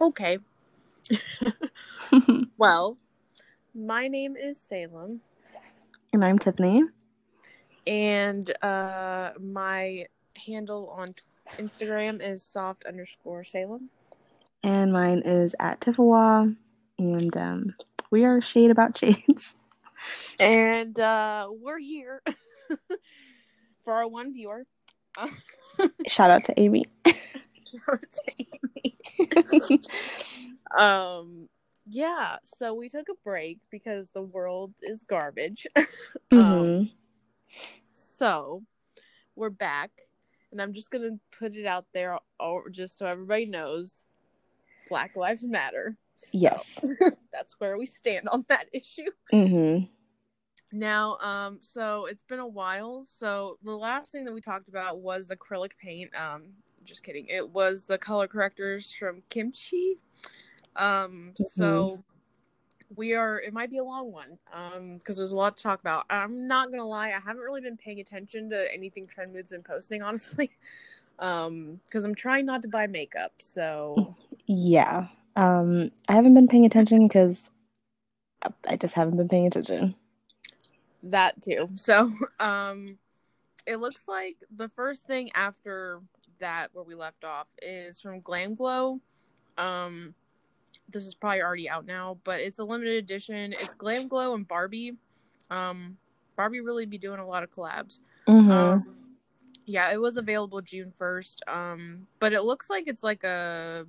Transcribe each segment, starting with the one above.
Okay. well, my name is Salem, and I'm Tiffany. and uh, my handle on Instagram is soft underscore Salem. And mine is at Tiffawa. And um, we are Shade About Shades. And uh, we're here for our one viewer. Shout out to Amy. Shout out to Amy. um, yeah, so we took a break because the world is garbage. Um, Mhm. So we're back, and I'm just gonna put it out there, just so everybody knows, Black Lives Matter. So Yes. that's where we stand on that issue. hmm Now, um, so it's been a while. So the last thing that we talked about was acrylic paint. Um, just kidding. It was the color correctors from Kimchi. Um, so we are. It might be a long one. Um, because there's a lot to talk about. I'm not gonna lie. I haven't really been paying attention to anything Trend Mood's been posting, honestly. Um, because I'm trying not to buy makeup. So Yeah. Um, I haven't been paying attention because I just haven't been paying attention. that too. So, um, it looks like the first thing after that where we left off is from Glam Glow. Um, this is probably already out now, but it's a limited edition. It's Glam Glow and Barbie. Um, Barbie really be doing a lot of collabs. hmm Um, yeah, it was available June first. Um, but it looks like it's like a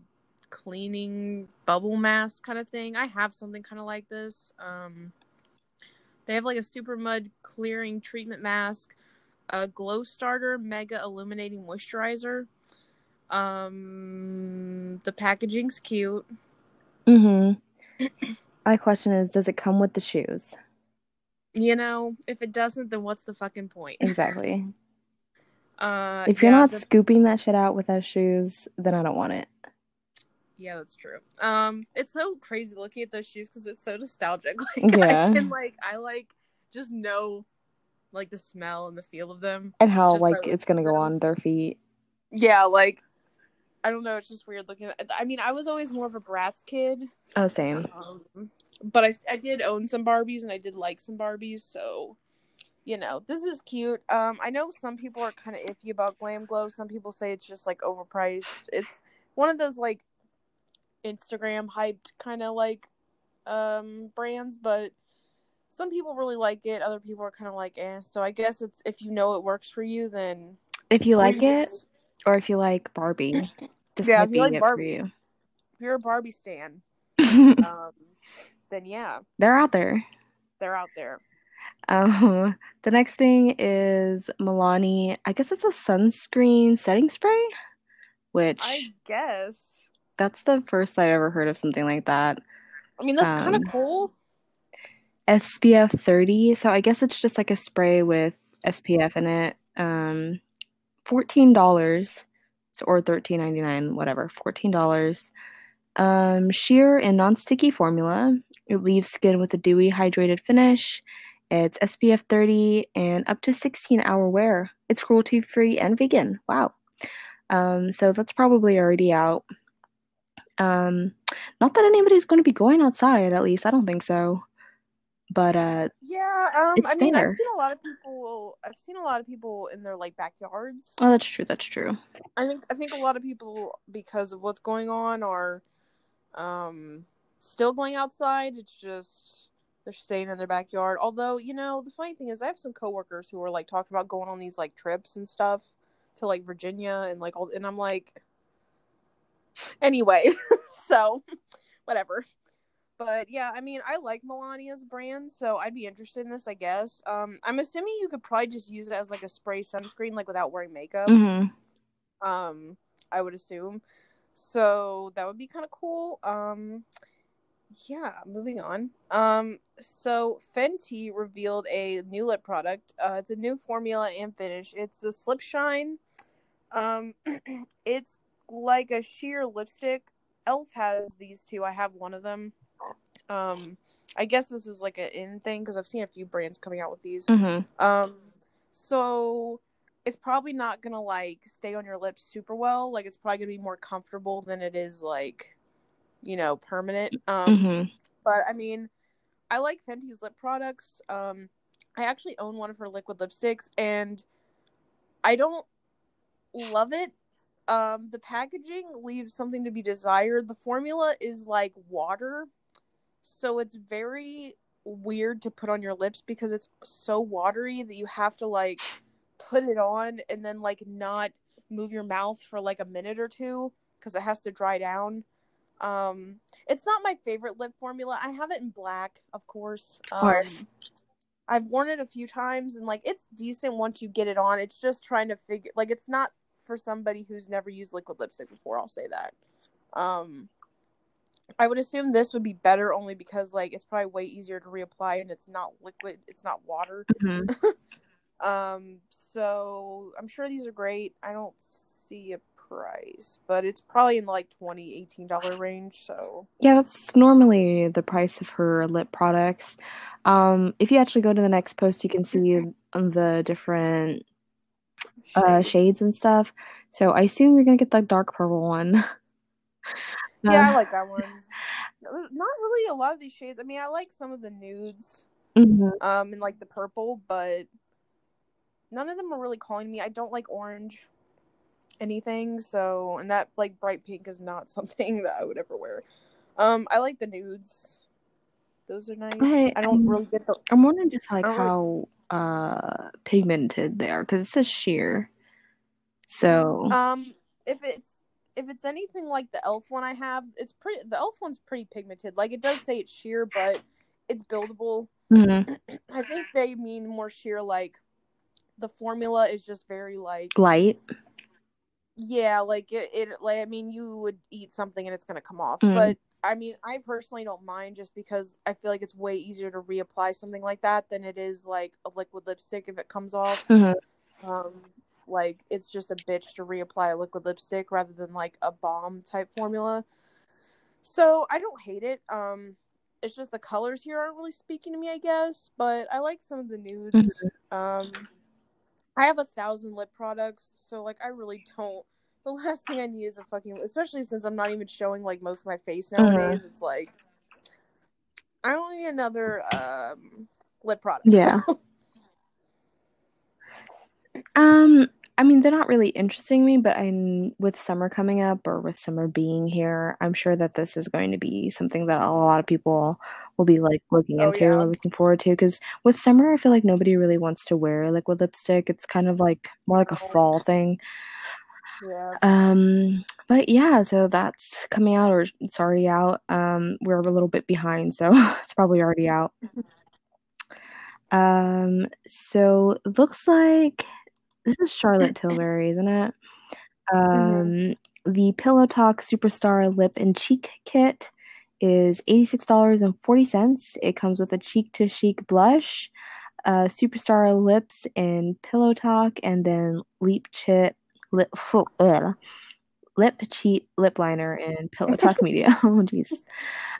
cleaning bubble mask kind of thing. I have something kind of like this. Um, they have like a super mud clearing treatment mask, a glow starter mega illuminating moisturizer. Um, the packaging's cute. hmm My question is, does it come with the shoes? You know, if it doesn't, then what's the fucking point? Exactly. Uh, If you're yeah, not the- scooping that shit out without shoes, then I don't want it. Yeah, that's true. Um, it's so crazy looking at those shoes because it's so nostalgic. Like Yeah. I can like I like just know like the smell and the feel of them. And how by like it's gonna go on their feet. Yeah, like I don't know. It's just weird looking. At, I mean, I was always more of a Bratz kid, Oh, same. um, but I I did own some Barbies and I did like some Barbies, so you know this is cute. Um, I know some people are kind of iffy about Glam Glow. Some people say it's just like overpriced. It's one of those like Instagram hyped kind of like um brands, but some people really like it. Other people are kind of like eh. So I guess it's if you know it works for you, then If you like it, or if you like Barbie, this Yeah, might if you be like it Barbie. for If you're a Barbie stan, um, then yeah, They're out there. they're out there. Um, the next thing is Milani. I guess it's a sunscreen setting spray, which I guess. that's the first I've ever heard of something like that. I mean, that's kind Um, of cool. SPF 30. So I guess it's just like a spray with SPF in it. Um, $14 so, or $13.99, whatever. $14. Um, sheer and non-sticky formula. It leaves skin with a dewy, hydrated finish. It's SPF 30 and up to 16 hour wear. It's cruelty free and vegan. Wow. Um, so that's probably already out. Um, not that anybody's going to be going outside, at least. I don't think so. But uh, Yeah. Um. I mean, I've seen a lot of people. I've seen a lot of people in their like backyards. oh, that's true. That's true. I think. I think a lot of people, because of what's going on, are, um, still going outside. It's just they're staying in their backyard. Although, you know, the funny thing is, I have some coworkers who are like talking about going on these like trips and stuff to like Virginia and like all, and I'm like, anyway, so whatever. But yeah, I mean, I like Milani's brand, so I'd be interested in this, I guess. Um, I'm assuming you could probably just use it as like a spray sunscreen, like without wearing makeup. hmm Um, I would assume. So that would be kind of cool. Um, yeah, moving on. Um, so Fenty revealed a new lip product. Uh, it's a new formula and finish. It's the Slip Shine. Um, it's like a sheer lipstick. Elf has these two. I have one of them. Um, I guess this is like an in thing because I've seen a few brands coming out with these. hmm Um, so it's probably not gonna like stay on your lips super well. Like it's probably gonna be more comfortable than it is like you know, permanent. Um, hmm but I mean, I like Fenty's lip products. Um, I actually own one of her liquid lipsticks, and I don't love it. Um, the packaging leaves something to be desired. The formula is like water, so it's very weird to put on your lips because it's so watery that you have to like put it on and then like not move your mouth for like a minute or two because it has to dry down. Um, it's not my favorite lip formula. I have it in black, of course. Of course. Um, I've worn it a few times and like it's decent once you get it on. It's just trying to figure like it's not for somebody who's never used liquid lipstick before, I'll say that. Um I would assume this would be better only because like it's probably way easier to reapply and it's not liquid, it's not water. Mhm. Um so I'm sure these are great. I don't see a price, but it's probably in the like 20 18 dollar range, so Yeah, that's normally the price of her lip products. Um, if you actually go to the next post, you can see the different uh, shades and stuff. So I assume you're gonna get the dark purple one. Yeah, I Uh, like that one. Not really a lot of these shades. I mean, I like some of the nudes, mhm. um, and like the purple, but none of them are really calling me. I don't like orange, anything. So, and that like bright pink is not something that I would ever wear. Um, I like the nudes. Those are nice. I- I don't I'm- really get the. I'm wondering just like I don't really- how uh pigmented they are because it says sheer. So Um, if it's if it's anything like the elf one I have, it's pretty. The elf one's pretty pigmented. Like it does say it's sheer, but it's buildable. mhm. I think they mean more sheer. Like the formula is just very like light. yeah, like it. it like I mean, you would eat something and it's gonna come off. Mhm. But I mean, I personally don't mind just because I feel like it's way easier to reapply something like that than it is like a liquid lipstick if it comes off. Mhm. Um, like it's just a bitch to reapply a liquid lipstick rather than like a balm type formula. So I don't hate it. Um, it's just the colors here aren't really speaking to me, I guess. But I like some of the nudes. Um, I have a thousand lip products, so like I really don't. The last thing I need is a fucking, especially since I'm not even showing like most of my face nowadays. It's like I don't need another um lip product. Yeah. Um, I mean, they're not really interesting me, but I with summer coming up or with summer being here, I'm sure that this is going to be something that a lot of people will be like looking Oh, into yeah. or looking forward to. Because with summer, I feel like nobody really wants to wear liquid lipstick. It's kind of like more like a fall thing. yeah. Um, but yeah, so that's coming out or it's already out. Um, we're a little bit behind, so it's probably already out. Um, so looks like this is Charlotte Tilbury, isn't it? Um, the Pillow Talk Superstar Lip and Cheek Kit is $86.40. It comes with a cheek to cheek blush, uh, Superstar lips and Pillow Talk, and then Leap Chip lip ugh, lip cheat lip liner and Pillow Talk Media. oh jeez.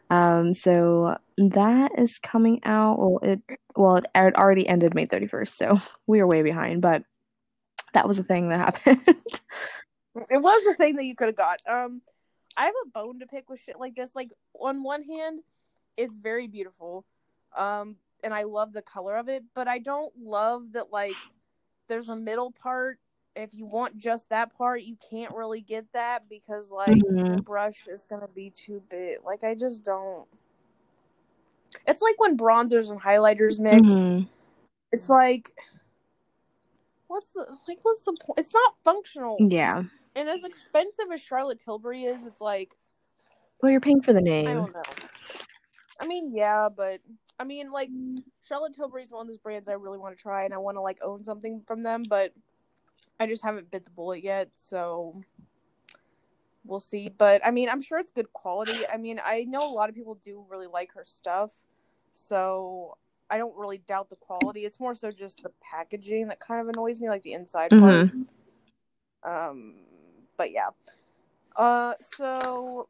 Um, so that is coming out. Well, it well it already ended May 31st, so we are way behind, but that was a thing that happened. It was a thing that you could have got. Um, I have a bone to pick with shit like this. Like on one hand, it's very beautiful, um, and I love the color of it. But I don't love that like there's a middle part. If you want just that part, you can't really get that because like Mhm. the brush is gonna be too big. Like I just don't. It's like when bronzers and highlighters mix. Mhm. It's like, what's the like? What's the point? It's not functional. Yeah. And as expensive as Charlotte Tilbury is, it's like Well, you're paying for the name. I don't know. I mean, yeah, but I mean, like Charlotte Tilbury is one of those brands I really want to try, and I want to like own something from them, but I just haven't bit the bullet yet, so we'll see. But I mean, I'm sure it's good quality. I mean, I know a lot of people do really like her stuff, so I don't really doubt the quality. It's more so just the packaging that kind of annoys me, like the inside part. Um, but yeah. Uh, so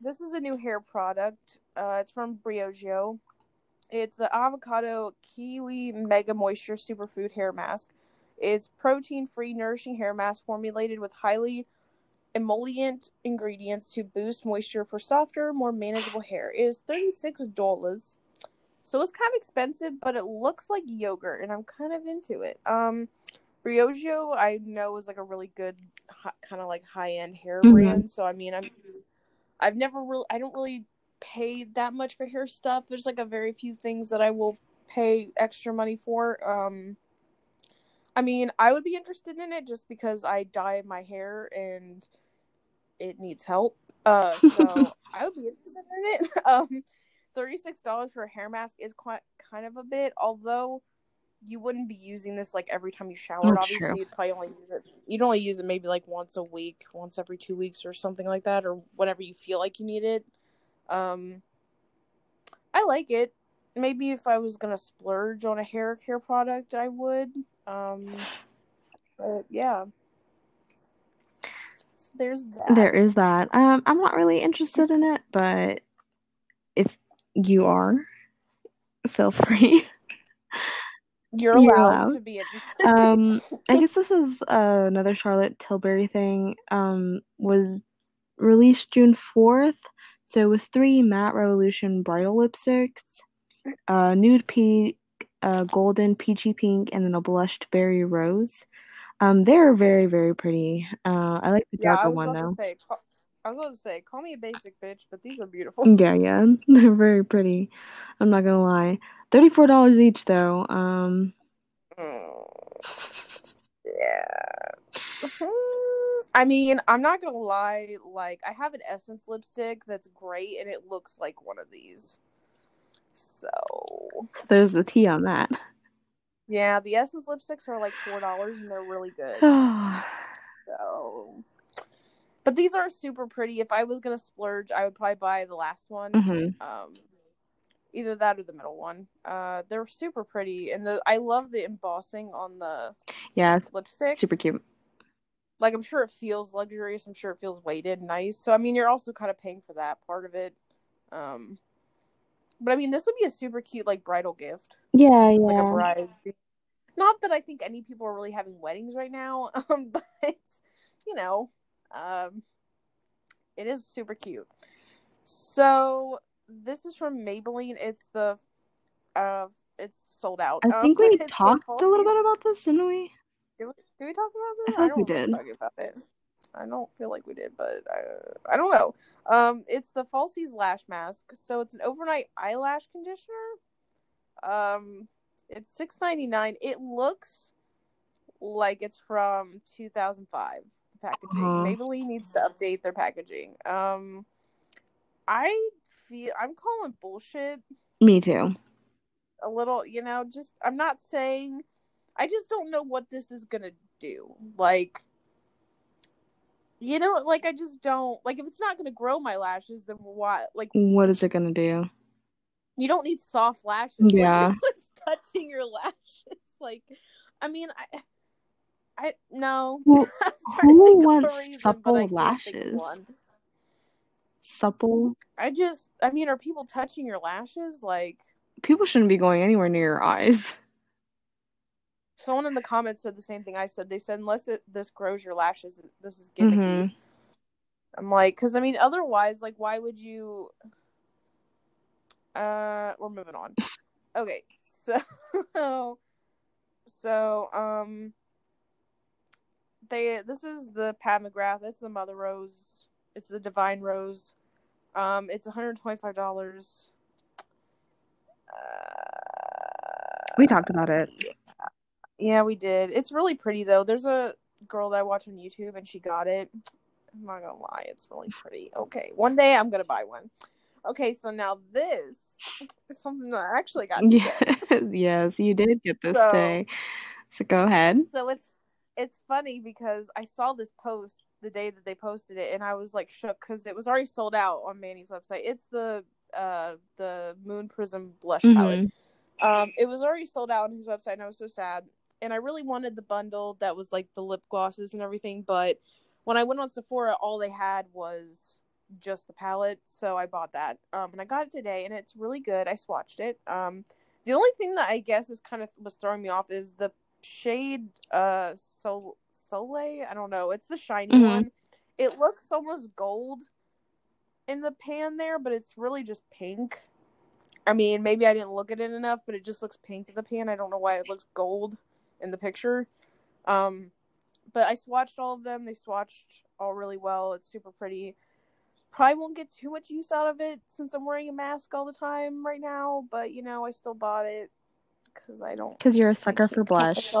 this is a new hair product. Uh, it's from Briogeo. It's an avocado kiwi mega moisture superfood hair mask. It's protein free, nourishing hair mask formulated with highly emollient ingredients to boost moisture for softer, more manageable hair. It is $36. So it's kind of expensive, but it looks like yogurt, and I'm kind of into it. Um, Briogeo, I know is like a really good, kind of like high end hair Mhm. brand. So I mean, I'm, I've never really, I don't really pay that much for hair stuff. There's like a very few things that I will pay extra money for. Um, I mean, I would be interested in it just because I dye my hair and it needs help. Uh, so I would be interested in it. Um, thirty-six dollars for a hair mask is quite kind of a bit, although you wouldn't be using this like every time you showered. Obviously, true. you'd probably only use it. You'd only use it maybe like once a week, once every two weeks, or something like that, or whenever you feel like you need it. Um, I like it. Maybe if I was gonna splurge on a hair care product, I would. Um, but yeah. So there's that. There is that. Um, I'm not really interested in it, but you are, feel free. You're You're allowed, allowed. to be interested. um, I guess this is uh, another Charlotte Tilbury thing. Um, was released June fourth, so it was three Matte Revolution bridal lipsticks, uh, nude pink, uh, golden peachy pink, and then a blushed berry rose. Um, they're very very pretty. Uh, I like the yeah, I darker was one though. say. I was about to say, call me a basic bitch, but these are beautiful. Yeah, yeah, they're very pretty. I'm not gonna lie. Thirty-four dollars each though. Um, Mm, yeah. I mean, I'm not gonna lie. Like, I have an Essence lipstick that's great, and it looks like one of these. So, there's the tea on that. yeah, the Essence lipsticks are like four dollars, and they're really good. So, but these are super pretty. If I was gonna splurge, I would probably buy the last one. Mm-hmm. Um, either that or the middle one. Uh, they're super pretty, and the I love the embossing on the Yeah, lipstick. super cute. like I'm sure it feels luxurious. I'm sure it feels weighted, nice. So I mean, you're also kind of paying for that part of it. Um, but I mean, this would be a super cute like bridal gift. Yeah, It's like a yeah. bride. Not that I think any people are really having weddings right now, um, but you know, um, it is super cute. So this is from Maybelline. It's the uh, it's sold out. I think Um, we talked a little bit about this, didn't we? did we, did we talk about this? like we don't remember talking about it. I don't feel like we did, but I, I don't know. Um, it's the Falsies lash mask. So it's an overnight eyelash conditioner. Um, it's six ninety nine. It looks like it's from two thousand five. Packaging. Uh-huh. Maybelline needs to update their packaging. Um, I feel I'm calling bullshit Me too. a little, you know, just I'm not saying I just don't know what this is gonna do. Like you know, like I just don't like if it's not gonna grow my lashes, then what? Like What is it gonna do? you don't need soft lashes. Like, Yeah. what's touching your lashes? Like, I mean, I, I no. Who- I'm trying to who think of a wants reason, supple I can't think of lashes? Supple. I just, I mean, are people touching your lashes? Like, People shouldn't be going anywhere near your eyes. someone in the comments said the same thing I said. They said unless it this grows your lashes, this is gimmicky. Mhm. I'm like, because I mean, otherwise, like, why would you? Uh, we're moving on. Okay, so, so, um, they this is the Pat McGrath. It's the Mother Rose. It's the Divine Rose. Um, it's 125 dollars. Uh, We talked about it. yeah, we did. It's really pretty though. There's a girl that I watch on YouTube and she got it. I'm not gonna lie, it's really pretty. Okay, one day I'm gonna buy one. Okay, so now this is something that I actually got today. Yes, yes, you did get this So- day. So go ahead. So it's it's funny because I saw this post the day that they posted it and I was like shook because it was already sold out on Manny's website. It's the uh the Moon Prism blush palette. Mhm. Um, it was already sold out on his website, and I was so sad. And I really wanted the bundle that was like the lip glosses and everything, but when I went on Sephora, all they had was just the palette, so I bought that. Um, and I got it today, and it's really good. I swatched it. Um, the only thing that I guess is kind of was throwing me off is the shade uh Sol Soleil. I don't know. It's the shiny Mhm. one. it looks almost gold in the pan there, but it's really just pink. I mean, maybe I didn't look at it enough, but it just looks pink in the pan. I don't know why it looks gold in the picture. Um, but I swatched all of them. They swatched all really well. It's super pretty. Probably won't get too much use out of it since I'm wearing a mask all the time right now. But you know, I still bought it because I don't. Because you're a sucker for blush.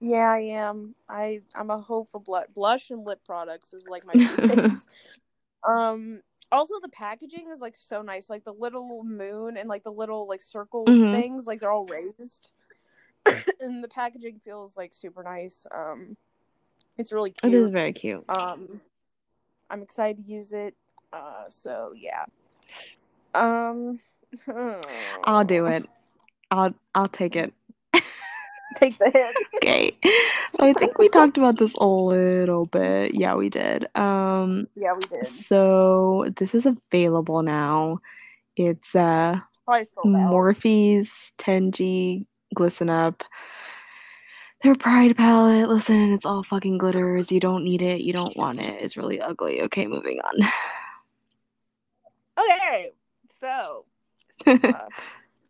Yeah, I am. I I'm a hoe for blush. Blush and lip products is like my things. Um. Also, the packaging is like so nice. Like the little moon and like the little like circle Mhm. things, like they're all raised, and the packaging feels like super nice. Um, it's really It cute. is very cute. Um, I'm excited to use it. Uh, so yeah. Um, I'll do it. I'll I'll take it. Take the hit. Okay. So I think we talked about this a little bit. Yeah, we did. Um Yeah, we did. so this is available now. It's uh Probably sold out. Morphe's 10G Glisten Up. Their Pride palette. Listen, it's all fucking glitters. You don't need it. You don't want it. It's really ugly. Okay, moving on. Okay, so Sigma.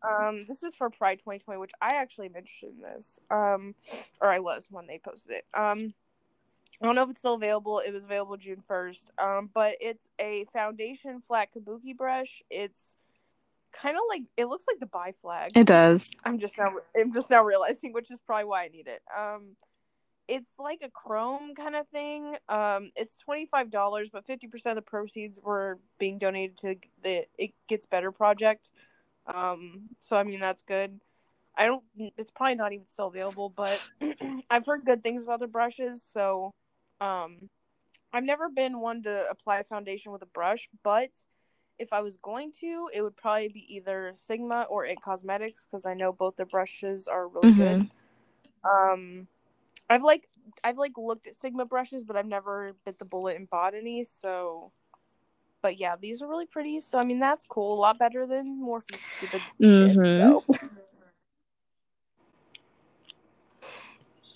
Um, this is for Pride 2020, which I actually am interested in this. Um, or I was when they posted it. Um, I don't know if it's still available. It was available June 1st. Um, but it's a foundation flat kabuki brush. It's kind of like it looks like the bi flag. It does. I'm just now I'm just now realizing, which is probably why I need it. Um, it's like a chrome kind of thing. Um, it's twenty five dollars, but fifty percent of the proceeds were being donated to the It Gets Better project. Um, so I mean that's good. I don't. It's probably not even still available, but I've heard good things about the brushes. So, um, I've never been one to apply a foundation with a brush, but if I was going to, it would probably be either Sigma or It Cosmetics because I know both the brushes are really good. Um, I've like I've like looked at Sigma brushes, but I've never bit the bullet and bought any. So, but yeah, these are really pretty. So I mean, that's cool. A lot better than Morphe's stupid Mhm. shit. So.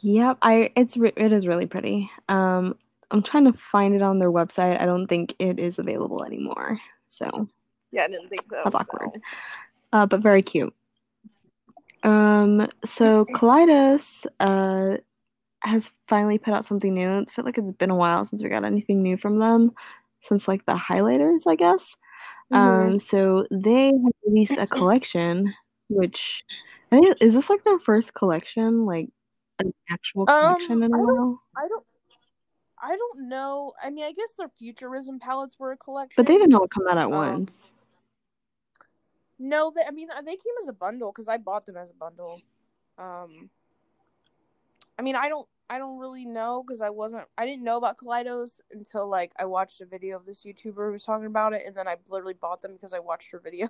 Yep, I it's re- it is really pretty. Um, I'm trying to find it on their website. I don't think it is available anymore. So, Yeah, I didn't think so. That's so. awkward. uh, but very cute. Um, so Kaleidos uh has finally put out something new. I feel like it's been a while since we got anything new from them, since like the highlighters, I guess. Mhm. Um, so they have released a collection, which I think is this like their first collection, like an actual Um, collection in a I don't- while? I don't. I don't know. I mean, I guess their Futurism palettes were a collection. But they didn't all come out at Um, once. No, they, I mean they came as a bundle because I bought them as a bundle. Um, I mean I don't I don't really know because I wasn't I didn't know about Kaleidos until like I watched a video of this YouTuber who was talking about it, and then I literally bought them because I watched her video.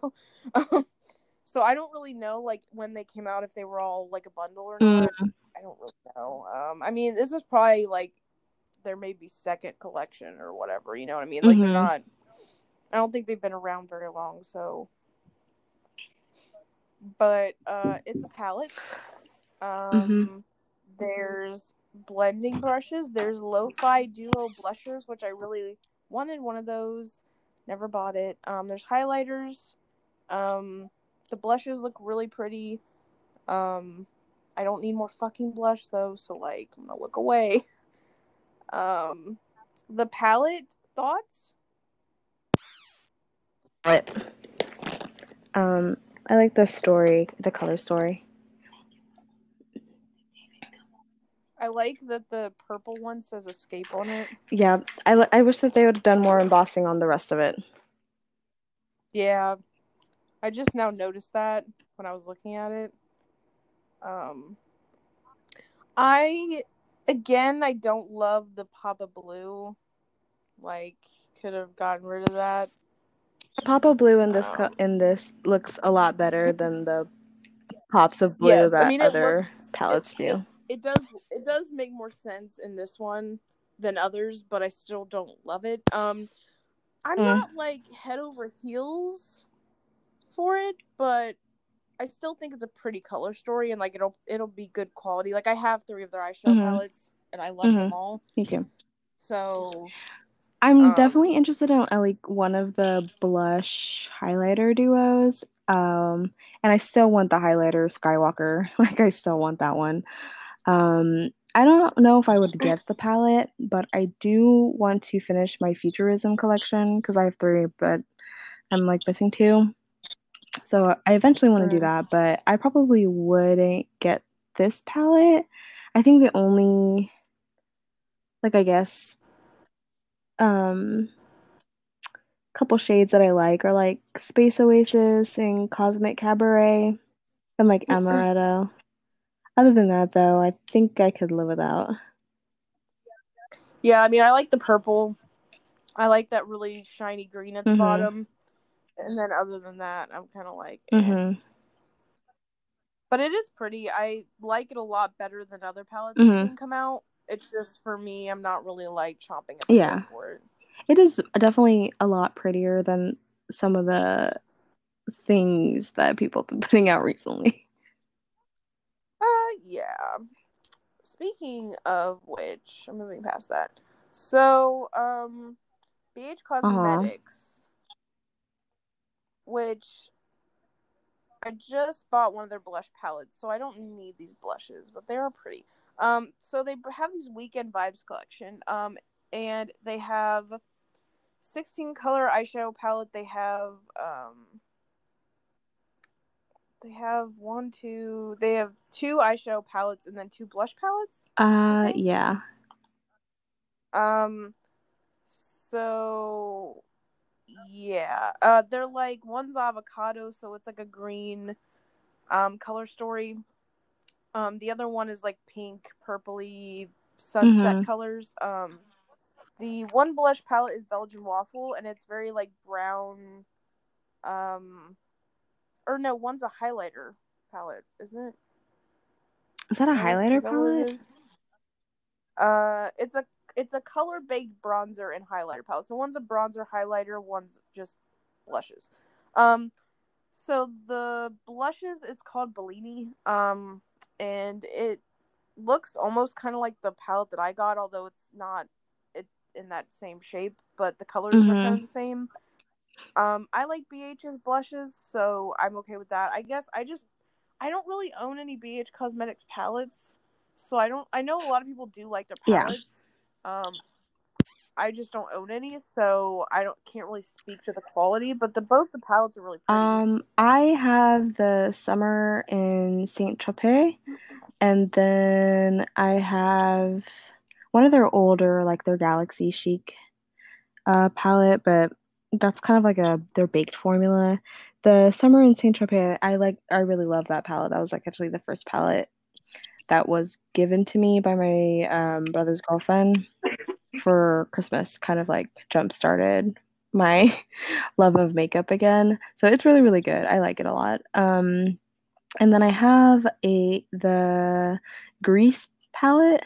Um, so I don't really know like when they came out if they were all like a bundle or not. I don't really know. Um, I mean this is probably like their maybe second collection or whatever. You know what I mean? Like they're Mhm. not. I don't think they've been around very long, so but uh, it's a palette. Um, There's blending brushes. There's lo-fi duo blushers, which I really wanted one of those. Never bought it. Um, there's highlighters. Um, the blushes look really pretty. Um, I don't need more fucking blush though, so like I'm gonna look away. Um, the palette thoughts. Um, I like the story, the color story. I like that the purple one says escape on it. Yeah, I, li- I wish that they would have done more embossing on the rest of it. Yeah. I just now noticed that when I was looking at it. Um I again I don't love the Papa Blue. Like could have gotten rid of that. Papa Blue in this co- Um, in this looks a lot better than the pops of blue Yes, I that mean, other looks- palettes it- do. It does it does make more sense in this one than others, but I still don't love it. Um I'm Mm. not like head over heels for it, but I still think it's a pretty color story and like it'll it'll be good quality. Like I have three of their eyeshadow Mhm. palettes and I love them Mhm. all. Thank you. So I'm Um, definitely interested in like one of the blush highlighter duos. Um, and I still want the highlighter Skywalker. Like I still want that one. Um, I don't know if I would get the palette, but I do want to finish my Futurism collection because I have three, but I'm like missing two. So I eventually want to do that, but I probably wouldn't get this palette. I think the only like I guess um couple shades that I like are like Space Oasis and Cosmic Cabaret and like Amaretto. Other than that though, I think I could live without. yeah, I mean, I like the purple. I like that really shiny green at the Mhm. bottom. And then other than that, I'm kind of like, eh. Mhm. but it is pretty. I like it a lot better than other palettes Mhm. I've come out. It's just for me, I'm not really like chomping at the Yeah. for it. It is definitely a lot prettier than some of the things that people have been putting out recently. Uh, yeah. Speaking of which, I'm moving past that. So, um, BH Cosmetics, which I just bought one of their blush palettes, so I don't need these blushes, but they are pretty. Um, so they have these weekend vibes collection, um, and they have 16 color eyeshadow palette. They have, um, they have one, two, they have two eyeshadow palettes and then two blush palettes. Uh yeah. Um, so yeah, uh, they're like one's avocado, so it's like a green, um, color story. Um, the other one is like pink, purpley, sunset Mhm. colors. Um, the one blush palette is Belgian waffle, and it's very like brown. Um, or no, one's a highlighter palette, isn't it? Is that a highlighter that what it palette? Uh, it's a it's a color baked bronzer and highlighter palette. So one's a bronzer highlighter, one's just blushes. Um, so the blushes is called Bellini. Um, and it looks almost kind of like the palette that I got, although it's not it in that same shape, but the colors are kind of the same. Um, I like BH's blushes, so I'm okay with that. I guess I just I don't really own any BH Cosmetics palettes, so I don't. I know a lot of people do like their Yeah. palettes. Um, I just don't own any, so I don't can't really speak to the quality. But the both the palettes are really pretty. Um, I have the summer in Saint Tropez, and then I have one of their older, like their Galaxy Chic uh palette, but that's kind of like a their baked formula. The summer in Saint Tropez, I like I really love that palette. That was like actually the first palette that was given to me by my um, brother's girlfriend for Christmas, kind of like jump started my love of makeup again. So it's really, really good. I like it a lot. Um, and then I have a the Grease palette.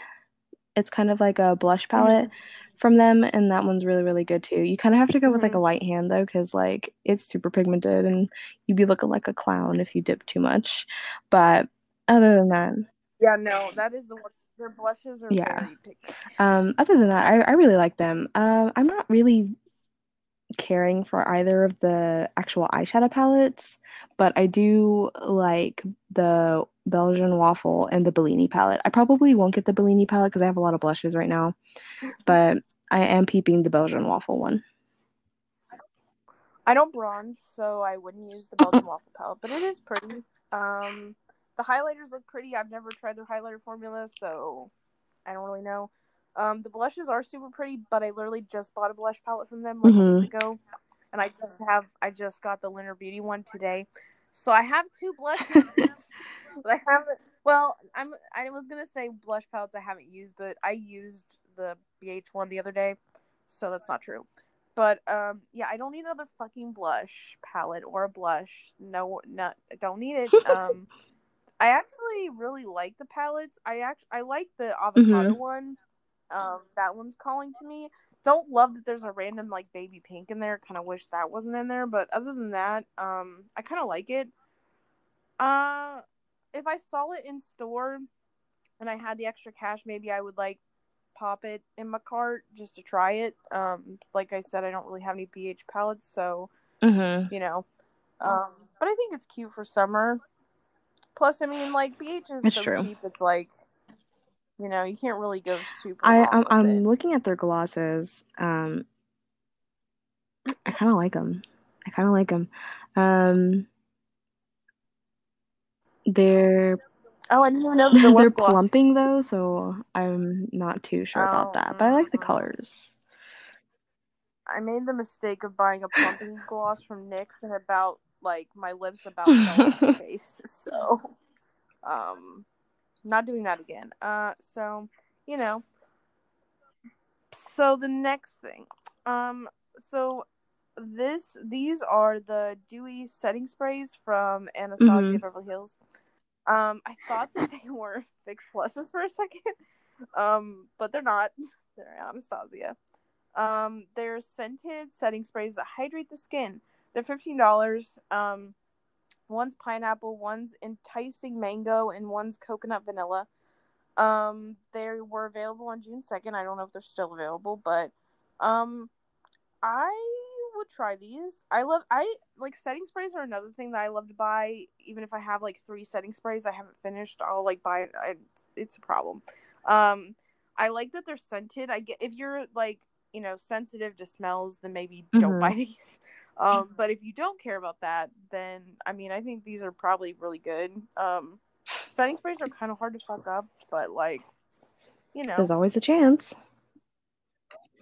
It's kind of like a blush palette from them, and that one's really, really good too. You kind of have to go with like a light hand though, because like it's super pigmented, and you'd be looking like a clown if you dip too much. But other than that, Yeah, no, that is the one. Their blushes are Yeah. Um, other than that, I, I really like them. Um, I'm not really caring for either of the actual eyeshadow palettes, but I do like the Belgian waffle and the Bellini palette. I probably won't get the Bellini palette because I have a lot of blushes right now, but I am peeping the Belgian waffle one. I don't bronze, so I wouldn't use the Belgian waffle palette, but it is pretty. Um, the highlighters look pretty. I've never tried their highlighter formula, so I don't really know. Um, the blushes are super pretty, but I literally just bought a blush palette from them like a Mhm. week ago, and I just have I just got the Lunar Beauty one today, so I have two blush palettes. but I haven't. Well, I'm. I was gonna say blush palettes I haven't used, but I used the BH one the other day, so that's not true. But um, yeah, I don't need another fucking blush palette or a blush. No, not I don't need it. Um, I actually really like the palettes. I act I like the avocado Mhm. one. Um, that one's calling to me. Don't love that there's a random like baby pink in there. Kind of wish that wasn't in there, but other than that, um, I kind of like it. Uh, if I saw it in store and I had the extra cash, maybe I would like pop it in my cart just to try it. Um, like I said, I don't really have any BH palettes, so Mm-hmm. you know. Um, but I think it's cute for summer. Plus, I mean, like BH is It's so true. cheap. It's like, you know, you can't really go super. I I'm, I'm looking at their glosses. Um, I kind of like them. I kind of like them. Um, they're Oh, I didn't even know they're plumping though, so I'm not too sure about Oh, that. But I like the mm. colors. I made the mistake of buying a plumping gloss from NYX and about like my lips about fell off my face. So, um, not doing that again. Uh, so you know. So the next thing, um, so this these are the dewy setting sprays from Anastasia Mhm. Beverly Hills. Um, I thought that they were Fix Pluses for a second, um, but they're not. They're Anastasia. Um, they're scented setting sprays that hydrate the skin. They're fifteen dollars. Um, one's pineapple, one's enticing mango, and one's coconut vanilla. Um, they were available on June second. I don't know if they're still available, but um, I would try these. I love I like setting sprays are another thing that I love to buy. Even if I have like three setting sprays I haven't finished, I'll like buy it. I, it's a problem. Um, I like that they're scented. I get if you're like you know sensitive to smells, then maybe don't Mhm. buy these. Um, but if you don't care about that, then I mean I think these are probably really good. Um, setting sprays are kind of hard to fuck up, but like you know, There's always a chance.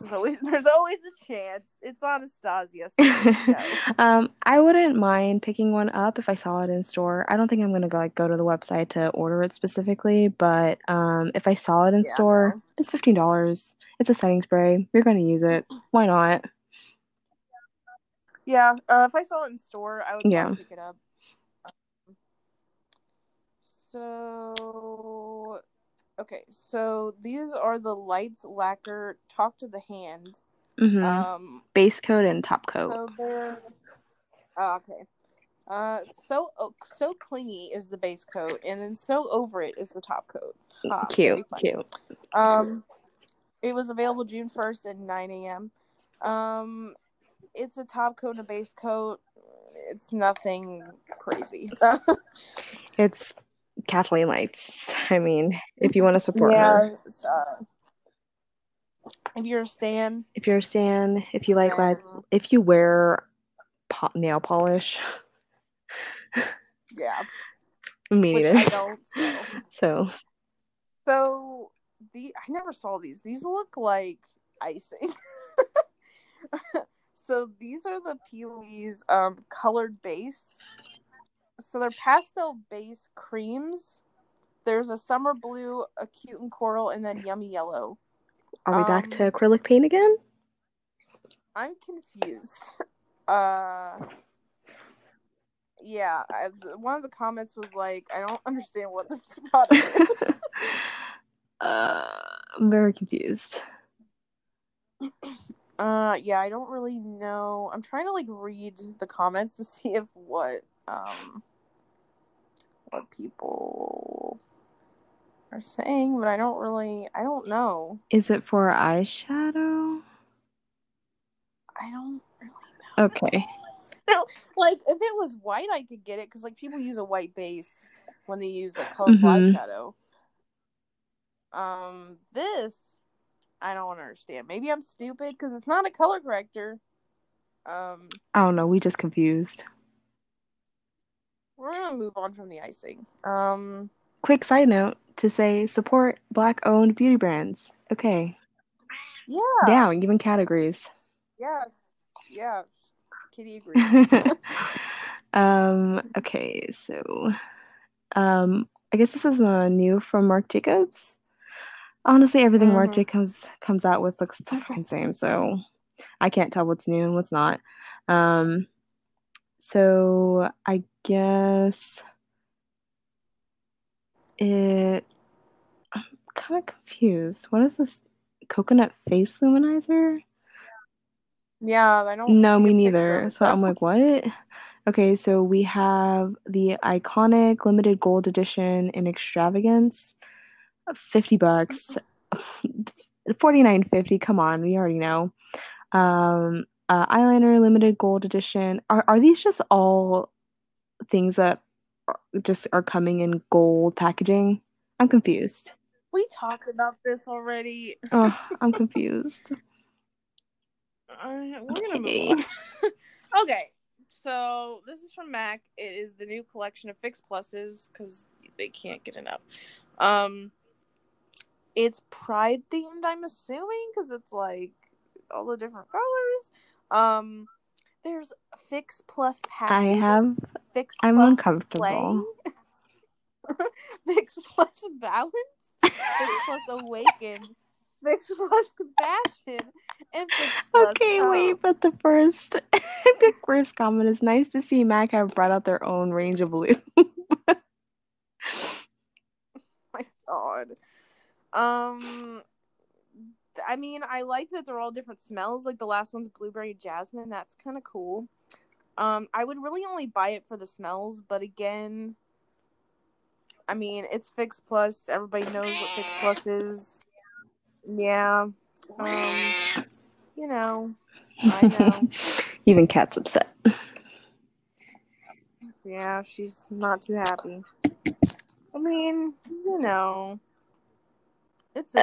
there's always there's always a chance. It's Anastasia. So um, I wouldn't mind picking one up if I saw it in store. I don't think I'm gonna go like go to the website to order it specifically, but um, if I saw it in Yeah, store, no. it's fifteen dollars. It's a setting spray. You're gonna use it. Why not? Yeah, uh, if I saw it in store, I would Yeah. pick it up. Um, so, okay, so these are the Lights Lacquer Talk to the Hand. hmm Um, Base coat and top coat. so oh, okay. Uh, so oh, so clingy is the base coat, and then so over it is the top coat. Ha, cute, cute. Um, it was available June first at nine a.m. Um, it's a top coat and a base coat. It's nothing crazy. It's Kathleen Lights. I mean, if you want to support yeah. her, uh, if you're a stan, if you're a stan, if you like lights, if you wear po- nail polish, yeah, me which neither. I don't. So. So So the I never saw these. These look like icing. So these are the Pee-wee's um colored base. So they're pastel base creams. There's a summer blue, a cute and coral, and then yummy yellow. are we back Um, to acrylic paint again? I'm confused. Uh yeah, I, one of the comments was like, I don't understand what this product is. uh, I'm very confused. Uh, yeah, I don't really know. I'm trying to like read the comments to see if what um what people are saying, but I don't really. I don't know. Is it for eyeshadow? I don't really know. Okay. Like if it was white, I could get it because like people use a white base when they use like colorful Mhm. eyeshadow. Um, this I don't understand. Maybe I'm stupid because it's not a color corrector. Um, I don't know. We just confused. we're gonna move on from the icing. Um, Quick side note to say support black owned beauty brands. Okay. yeah, Down, giving categories. yeah, yeah. Kitty agrees. um, okay, so um I guess this is uh, new from Marc Jacobs. Honestly, everything Marc Mhm. Jacobs comes out with looks the fucking same, so I can't tell what's new and what's not. Um, so I guess it. I'm kind of confused. What is this coconut face luminizer? yeah, I don't. No, me a picture of neither. So I'm like, what? Okay, so we have the iconic limited gold edition in extravagance, 50 bucks. forty nine fifty. Come on, we already know. Um, uh, eyeliner limited gold edition. Are are these just all things that are, just are coming in gold packaging? I'm confused. We talked about this already. Oh, I'm confused. Uh, we're gonna move on. okay, so this is from Mac. It is the new collection of Fix Pluses because they can't get enough. Um, it's Pride themed, I'm assuming, because it's like all the different colors. Um, there's Fix Plus Passion. I have. Fix. I'm Plus uncomfortable. Fix Plus Balance. Fix Plus Awaken. Fix Plus Compassion. And Fix Plus Okay, wait, but the first the first comment is nice to see Mac have brought out their own range of lube. my god. Um I mean, I like that they're all different smells. Like the last one's blueberry jasmine. That's kind of cool. Um, I would really only buy it for the smells, but again, I mean, it's Fix Plus. Everybody knows what Fix Plus is. Yeah. Um, you know, I know. Even Cat's upset. Yeah, she's not too happy. I mean, you know, it's okay.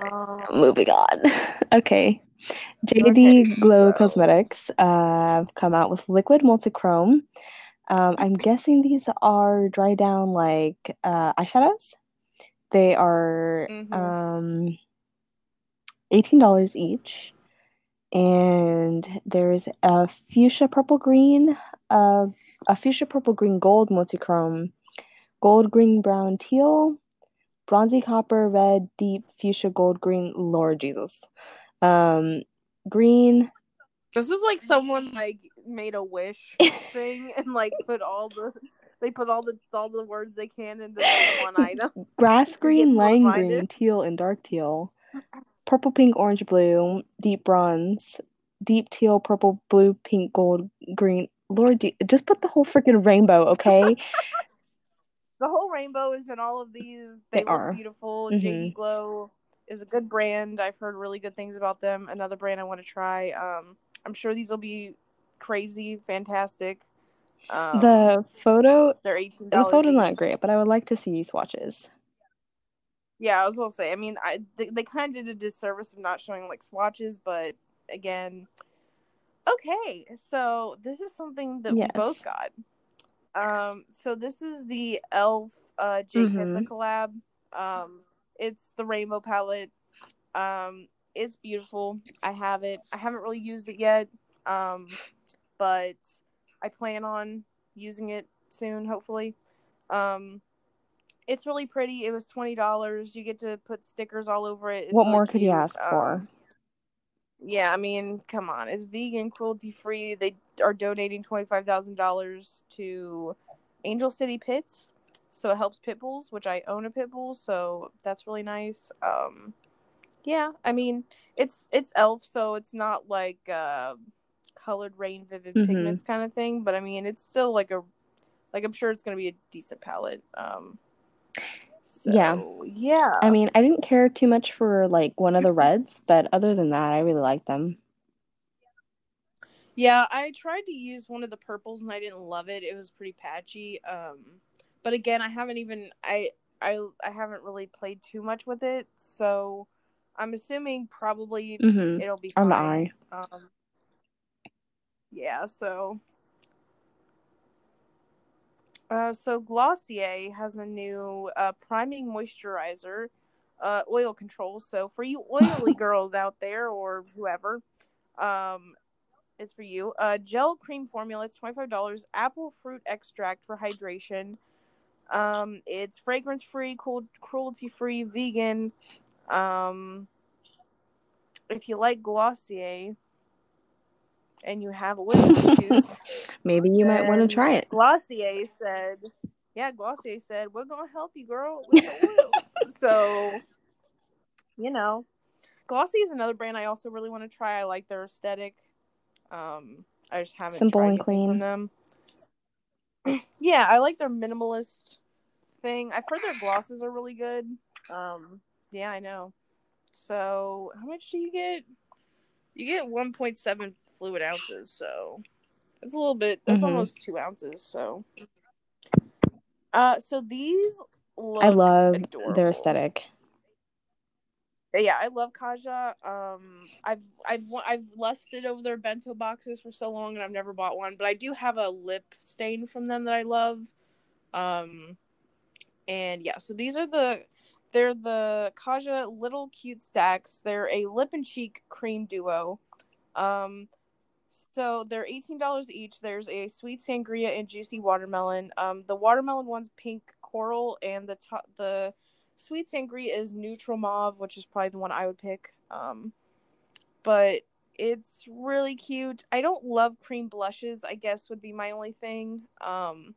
Uh, moving on. Okay. JD Glow Cosmetics uh come out with liquid multichrome. Um, I'm guessing these are dry down like uh, eyeshadows. They are Mhm. um, $18 each. And there's a fuchsia purple green, uh, a fuchsia purple green gold multichrome, gold green brown teal, bronzy copper red deep fuchsia gold green. Lord Jesus, um, green. This is like someone like made a wish thing and like put all the they put all the all the words they can into like one item. grass green, lime green, teal, and dark teal, purple, pink, orange, blue, deep bronze, deep teal, purple, blue, pink, gold, green. Lord, just put the whole freaking rainbow, okay? The whole rainbow is in all of these. They, They look are. beautiful. Mhm. JD Glow is a good brand. I've heard really good things about them. Another brand I want to try. Um, I'm sure these will be crazy, fantastic. Um, the photo, they're eighteen the photo's not great, but I would like to see swatches. Yeah, I was gonna say. I mean, I they, they kind of did a disservice of not showing like swatches, but again, okay. So this is something that Yes. we both got. Um, so this is the Elf uh J Kissa Mhm. collab. Um, it's the rainbow palette. Um, it's beautiful. I have it. I haven't really used it yet. Um, but I plan on using it soon, hopefully. Um, it's really pretty. It was twenty dollars. You get to put stickers all over it. It's what really more could you ask Um, for? Yeah, I mean, come on. It's vegan, cruelty free. They are donating $25,000 to Angel City Pits. So it helps pit bulls, which I own a pit bull, so that's really nice. Um yeah, I mean, it's it's elf, so it's not like uh colored rain vivid Mhm. pigments kind of thing, but I mean, it's still like a like I'm sure it's going to be a decent palette. Um so, Yeah. Yeah. I mean, I didn't care too much for like one of the reds, but other than that, I really like them. Yeah, I tried to use one of the purples and I didn't love it. It was pretty patchy. Um but again, I haven't even I I I haven't really played too much with it, so I'm assuming probably hmm it'll be On fine. the eye. Um Yeah, so uh so Glossier has a new uh priming moisturizer uh oil control. So for you oily girls out there or whoever, um it's for you. Uh, gel cream formula. It's twenty five dollars. Apple fruit extract for hydration. Um, it's fragrance free, cool, cruelty free, vegan. Um, if you like Glossier and you have oil issues, Maybe you might want to try it. Glossier said, "Yeah, Glossier said we're gonna help you, girl, with the oil." so, you know, Glossier is another brand I also really want to try. I like their aesthetic. Um, I just haven't Simple tried and clean. them. yeah, I like their minimalist thing. I've heard their glosses are really good. Um, yeah, I know. So how much do you get? You get one point seven fluid ounces. So that's a little bit. That's Mhm. almost two ounces. So. Uh, so these. Look I love their aesthetic. yeah, I love Kaja. Um, I've I've I've lusted over their bento boxes for so long, and I've never bought one. But I do have a lip stain from them that I love. Um, and yeah, so these are the they're the Kaja little cute stacks. They're a lip and cheek cream duo. Um, so they're eighteen dollars each. There's a sweet sangria and juicy watermelon. Um, the watermelon one's pink coral, and the the sweet sangria is neutral mauve, which is probably the one I would pick. Um, but it's really cute. I don't love cream blushes. I guess would be my only thing. Um,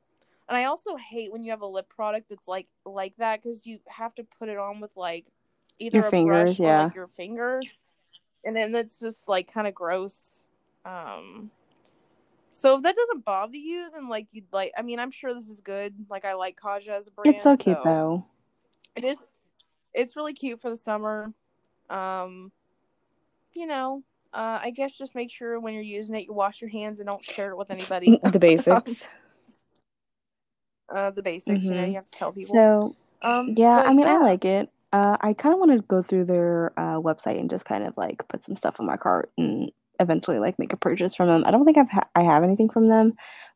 and I also hate when you have a lip product that's like like that because you have to put it on with like either Your a fingers, brush or yeah. like your finger, and then that's just like kind of gross. Um, so if that doesn't bother you, then like you'd like. I mean, I'm sure this is good. Like I like Kaja as a brand. It's so cute though. It is. It's really cute for the summer. Um, you know, uh, I guess just make sure when you're using it, you wash your hands and don't share it with anybody. the basics. uh, the basics. You know, Mhm. you have to tell people. So um, yeah, I mean, I like it. Uh, I kind of want to go through their uh, website and just kind of like put some stuff in my cart and eventually like make a purchase from them. I don't think I've ha- I have anything from them,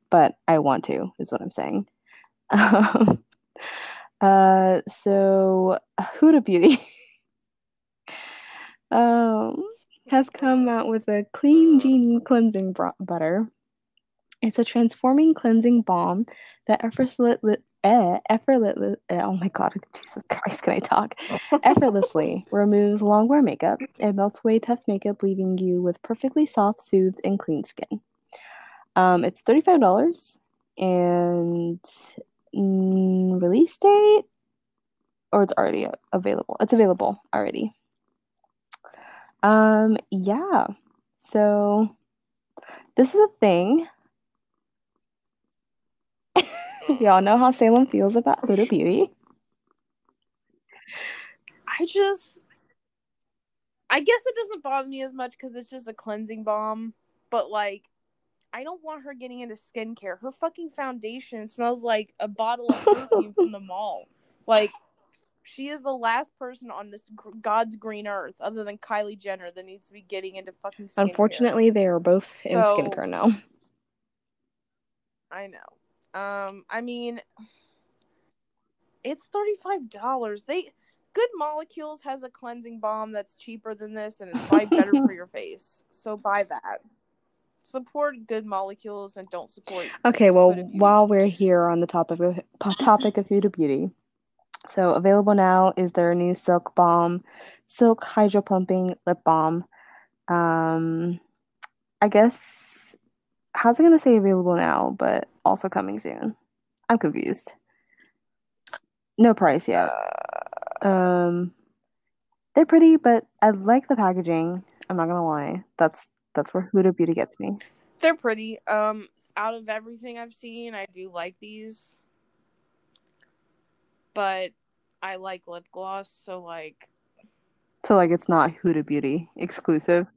but I want to. Is what I'm saying. Um, uh, so Huda Beauty um has come out with a Clean Genie cleansing butter. It's a transforming cleansing balm that effortlessly, eh, effortlessly, oh my god, Jesus Christ, can I talk? Effortlessly removes long wear makeup. It melts away tough makeup, leaving you with perfectly soft, soothed, and clean skin. Um, it's thirty-five dollars, and mm, release date, or it's already available. It's available already. Um, yeah. So this is a thing. Y'all know how Salem feels about Huda Beauty. I just, I guess it doesn't bother me as much because it's just a cleansing balm. But like, I don't want her getting into skincare. Her fucking foundation smells like a bottle of perfume from the mall. Like, she is the last person on this gr- God's green earth, other than Kylie Jenner, that needs to be getting into fucking skincare. Unfortunately, they are both in skincare now. I know. Um, I mean, it's thirty five dollars. They Good Molecules has a cleansing balm that's cheaper than this, and it's probably better for your face. So buy that. Support Good Molecules and don't support. Okay, well, while we're here on the topic of topic of Huda Beauty, so available now is their new Silk Balm, Silk Hydro Plumping Lip Balm. Um, I guess how's it gonna say available now, but also coming soon? I'm confused. No price yet. Um, they're pretty, but I like the packaging. I'm not gonna lie. That's that's where Huda Beauty gets me. They're pretty. Um, out of everything I've seen, I do like these, but I like lip gloss, so like, So like, it's not Huda Beauty exclusive.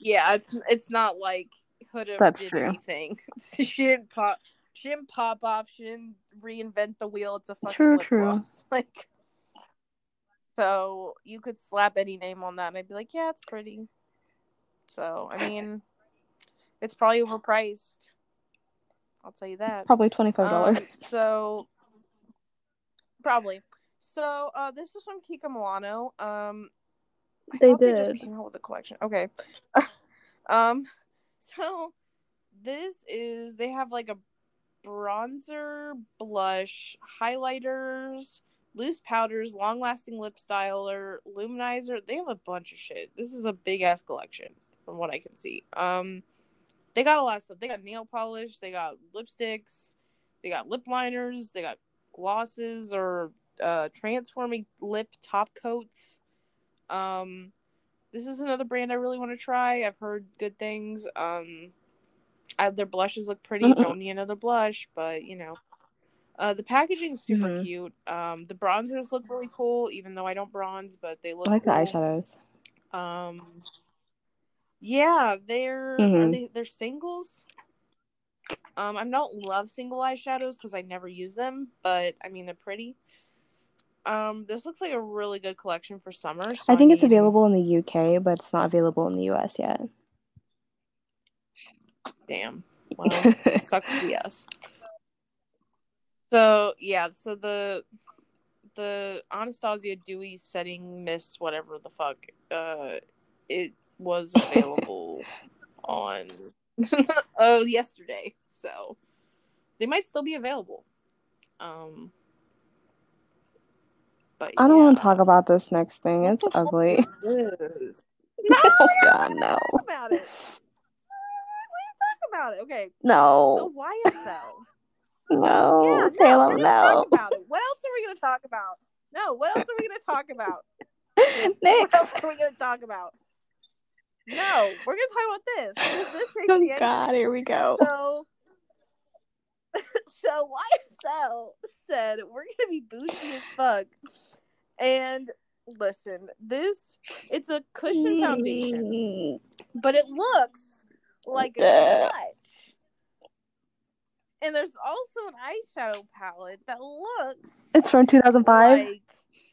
yeah, it's it's not like That's did true. anything. she didn't pop. She didn't pop off. She didn't reinvent the wheel. It's a fucking True, true. gloss. Like, so you could slap any name on that, and I'd be like, yeah, it's pretty. So I mean, it's probably overpriced. I'll tell you that. Probably twenty five dollars. Um, so probably. So uh, this is from Kiko Milano. Um, I They thought they just did. came out with a collection. Okay. um, so this is they have like a bronzer, blush, highlighters, loose powders, long-lasting lip styler, luminizer. They have a bunch of shit. This is a big ass collection from what I can see. Um, they got a lot of stuff. They got nail polish. They got lipsticks. They got lip liners. They got glosses or uh, transforming lip top coats. Um, this is another brand I really want to try. I've heard good things. Um, I, their blushes look pretty. Don't need another blush, but you know. Uh, the packaging's super Mhm. cute. Um, the bronzers look really cool, even though I don't bronze, but they look. I like the eyeshadows. Um, yeah, they're are Mhm. they they're singles. Um, I don't love single eyeshadows because I never use them, but I mean they're pretty. Um, this looks like a really good collection for summer. So I think it's mean, available in the UK, but it's not available in the US yet. Damn. Well, it sucks to us. So yeah, so the the Anastasia Dewy setting mist, whatever the fuck, uh, it was available on oh yesterday, so they might still be available. Um, but I don't yeah. want to talk about this next thing. It's ugly. No, Oh god, no. talk about it. We're gonna talk about it. Okay, so No. YSL. No. Yeah, no, we're gonna talk no. about it. What else are we gonna talk about? No, what else are we gonna talk about? What else are we gonna talk about? No, we're gonna talk about this this Oh god, here we go. So, so YSL said we're gonna be bougie as fuck, and listen, this it's a cushion foundation, mm. but it looks like a clutch. And there's also an eyeshadow palette that looks It's from 2005. like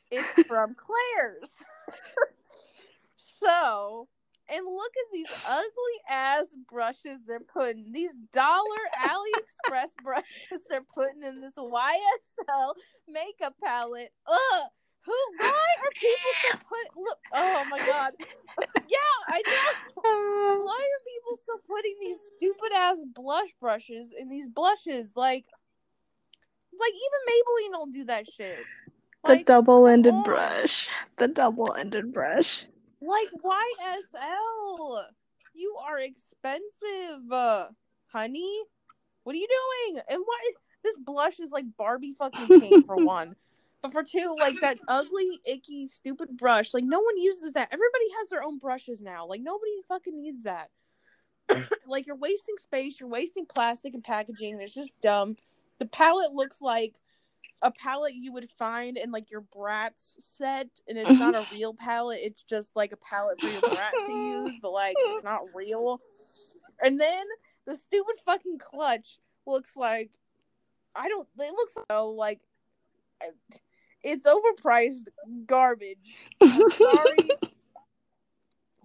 it's from Claire's. so, and look at these ugly ass brushes they're putting. These dollar AliExpress brushes they're putting in this YSL makeup palette. Ugh. Who? Why are people still put? Look. Oh my god. yeah, I know. Why are people still putting these stupid ass blush brushes in these blushes? Like, like even Maybelline don't do that shit. the Like, double-ended on. brush. The double-ended brush. Like YSL, you are expensive, uh, honey. What are you doing? And what? This blush is like Barbie fucking pink for one. But for two, like that ugly, icky, stupid brush, like no one uses that. Everybody has their own brushes now. Like nobody fucking needs that. like you're wasting space, you're wasting plastic and packaging. It's just dumb. The palette looks like a palette you would find in like your Bratz set, and it's not a mm-hmm. real palette. It's just like a palette for your brat to use, but like it's not real. And then the stupid fucking clutch looks like I don't. It looks so like it's overpriced garbage. I'm sorry.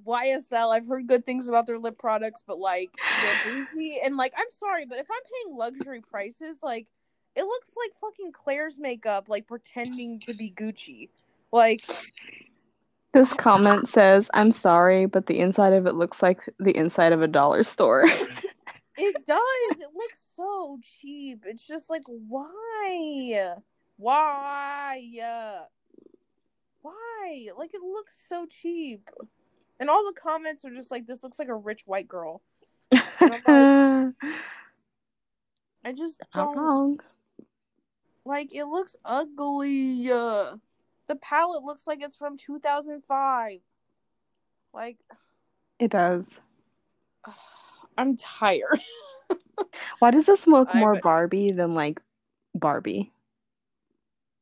YSL, I've heard good things about their lip products, but like they're bougie and like I'm sorry, but if I'm paying luxury prices, like it looks like fucking Claire's makeup, like pretending to be Gucci. Like This comment says, "I'm sorry, but the inside of it looks like the inside of a dollar store." it does. It looks so cheap. It's just like why? Why? Why? Like it looks so cheap. And all the comments are just like this looks like a rich white girl. I just don't. Like it looks ugly. Uh, the palette looks like it's from 2005. Like It does. I'm tired. Why does this look more I'm- Barbie than like Barbie?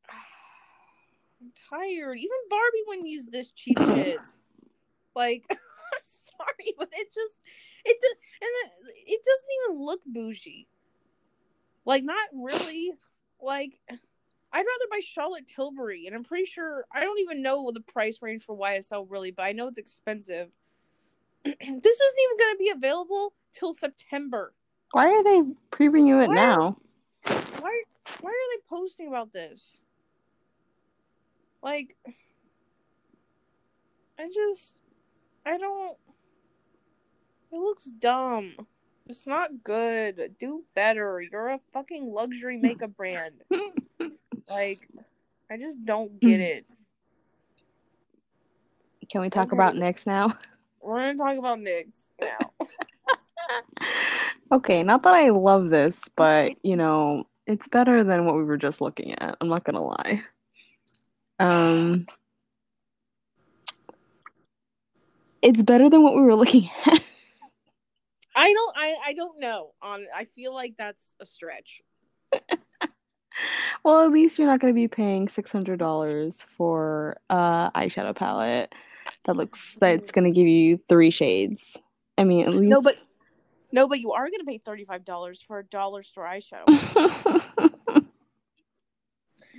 I'm tired. Even Barbie wouldn't use this cheap shit. Like, I'm sorry, but it just it does, and it, it doesn't even look bougie. Like, not really. Like, I'd rather buy Charlotte Tilbury, and I'm pretty sure I don't even know the price range for YSL really, but I know it's expensive. this isn't even going to be available till September. Why are they previewing it Why- now? Why? Why are they posting about this? Like, I just, I don't. It looks dumb. It's not good. Do better. You're a fucking luxury makeup brand. Like, I just don't get it. Can we talk Okay. about NYX now? We're gonna talk about NYX now. Okay, not that I love this, but you know, it's better than what we were just looking at. I'm not gonna lie. Um, it's better than what we were looking at. I don't. I. I don't know. On. I feel like that's a stretch. Well, at least you're not going to be paying $600 for a eyeshadow palette that looks that's mm-hmm. going to give you three shades. I mean, at least No, but no, but you are gonna pay thirty five dollars for a dollar store eyeshadow.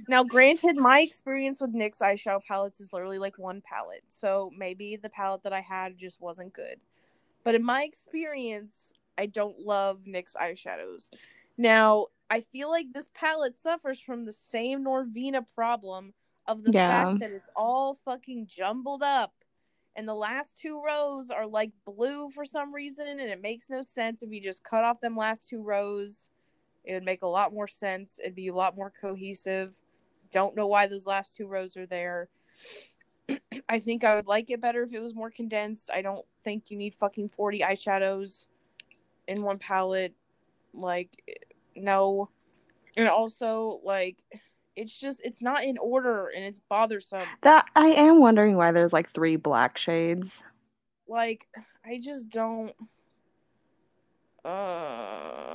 now, granted, my experience with NYX eyeshadow palettes is literally like one palette, so maybe the palette that I had just wasn't good. But in my experience, I don't love NYX eyeshadows. Now, I feel like this palette suffers from the same Norvina problem of the Yeah. fact that it's all fucking jumbled up. And the last two rows are like blue for some reason, and it makes no sense. If you just cut off them last two rows, it would make a lot more sense. It'd be a lot more cohesive. Don't know why those last two rows are there. I think I would like it better if it was more condensed. I don't think you need fucking 40 eyeshadows in one palette. Like, no. And also, like, it's just, it's not in order and it's bothersome. that I am wondering why there's like three black shades. Like, I just don't. Uh,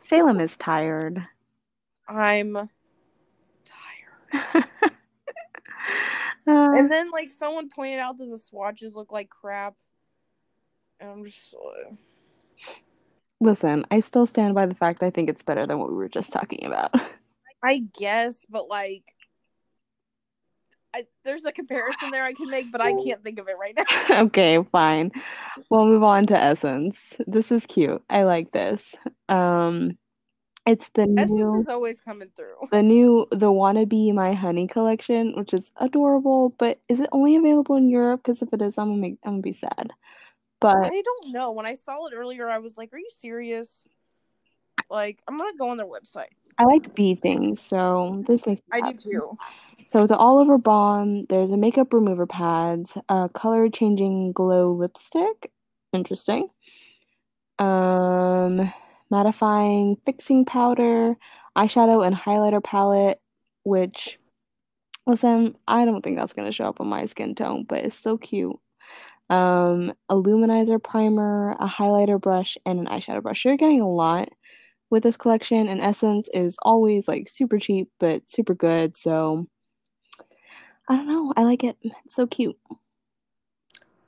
Salem is tired. I'm And then, like, someone pointed out that the swatches look like crap. And I'm just. uh, listen, I still stand by the fact I think it's better than what we were just talking about. I guess, but like, I, there's a comparison there I can make, but I can't think of it right now. okay, fine. We'll move on to Essence. This is cute. I like this. Um, it's the Essence new, is always coming through. the new, the Wanna Be My Honey collection, which is adorable. But is it only available in Europe? Because if it is, I'm gonna make, I'm gonna be sad. But I don't know. When I saw it earlier, I was like, "Are you serious?" Like, I'm gonna go on their website. I like bee things, so this makes me I do too. So it's an all over balm. There's a makeup remover pads, a color changing glow lipstick. Interesting. Um, mattifying fixing powder, eyeshadow and highlighter palette, which listen, I don't think that's gonna show up on my skin tone, but it's so cute. Um, a luminizer primer, a highlighter brush, and an eyeshadow brush. You're getting a lot with this collection, and Essence is always like super cheap but super good. So I don't know. I like it. It's so cute.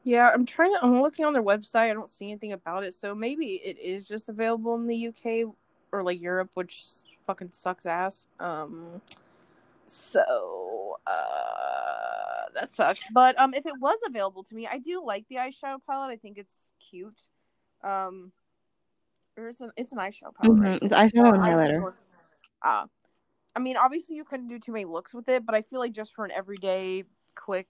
Yeah, I'm trying to. I'm looking on their website. I don't see anything about it. So maybe it is just available in the UK or like Europe, which fucking sucks ass. Um. So uh, that sucks. But um, if it was available to me, I do like the eyeshadow palette. I think it's cute. Um, or it's an it's an eyeshadow palette. Mhm. Right? It's eyeshadow and highlighter. Uh, I mean, obviously you couldn't do too many looks with it, but I feel like just for an everyday quick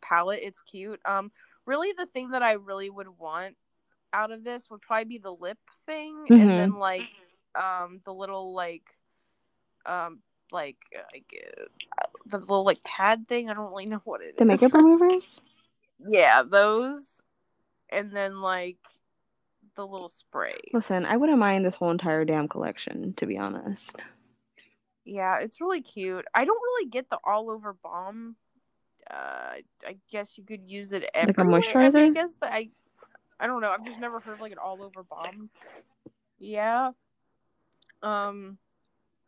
palette, it's cute. Um, really, the thing that I really would want out of this would probably be the lip thing, Mhm. and then like um the little like um like like uh, the little like pad thing. I don't really know what it is. The makeup removers? yeah, those, and then like the little spray. Listen, I wouldn't mind this whole entire damn collection, to be honest. Yeah, it's really cute. I don't really get the all over balm. Uh, I guess you could use it Like a moisturizer. I, mean, I guess that I, I don't know. I've just never heard of like an all over balm. Yeah. Um,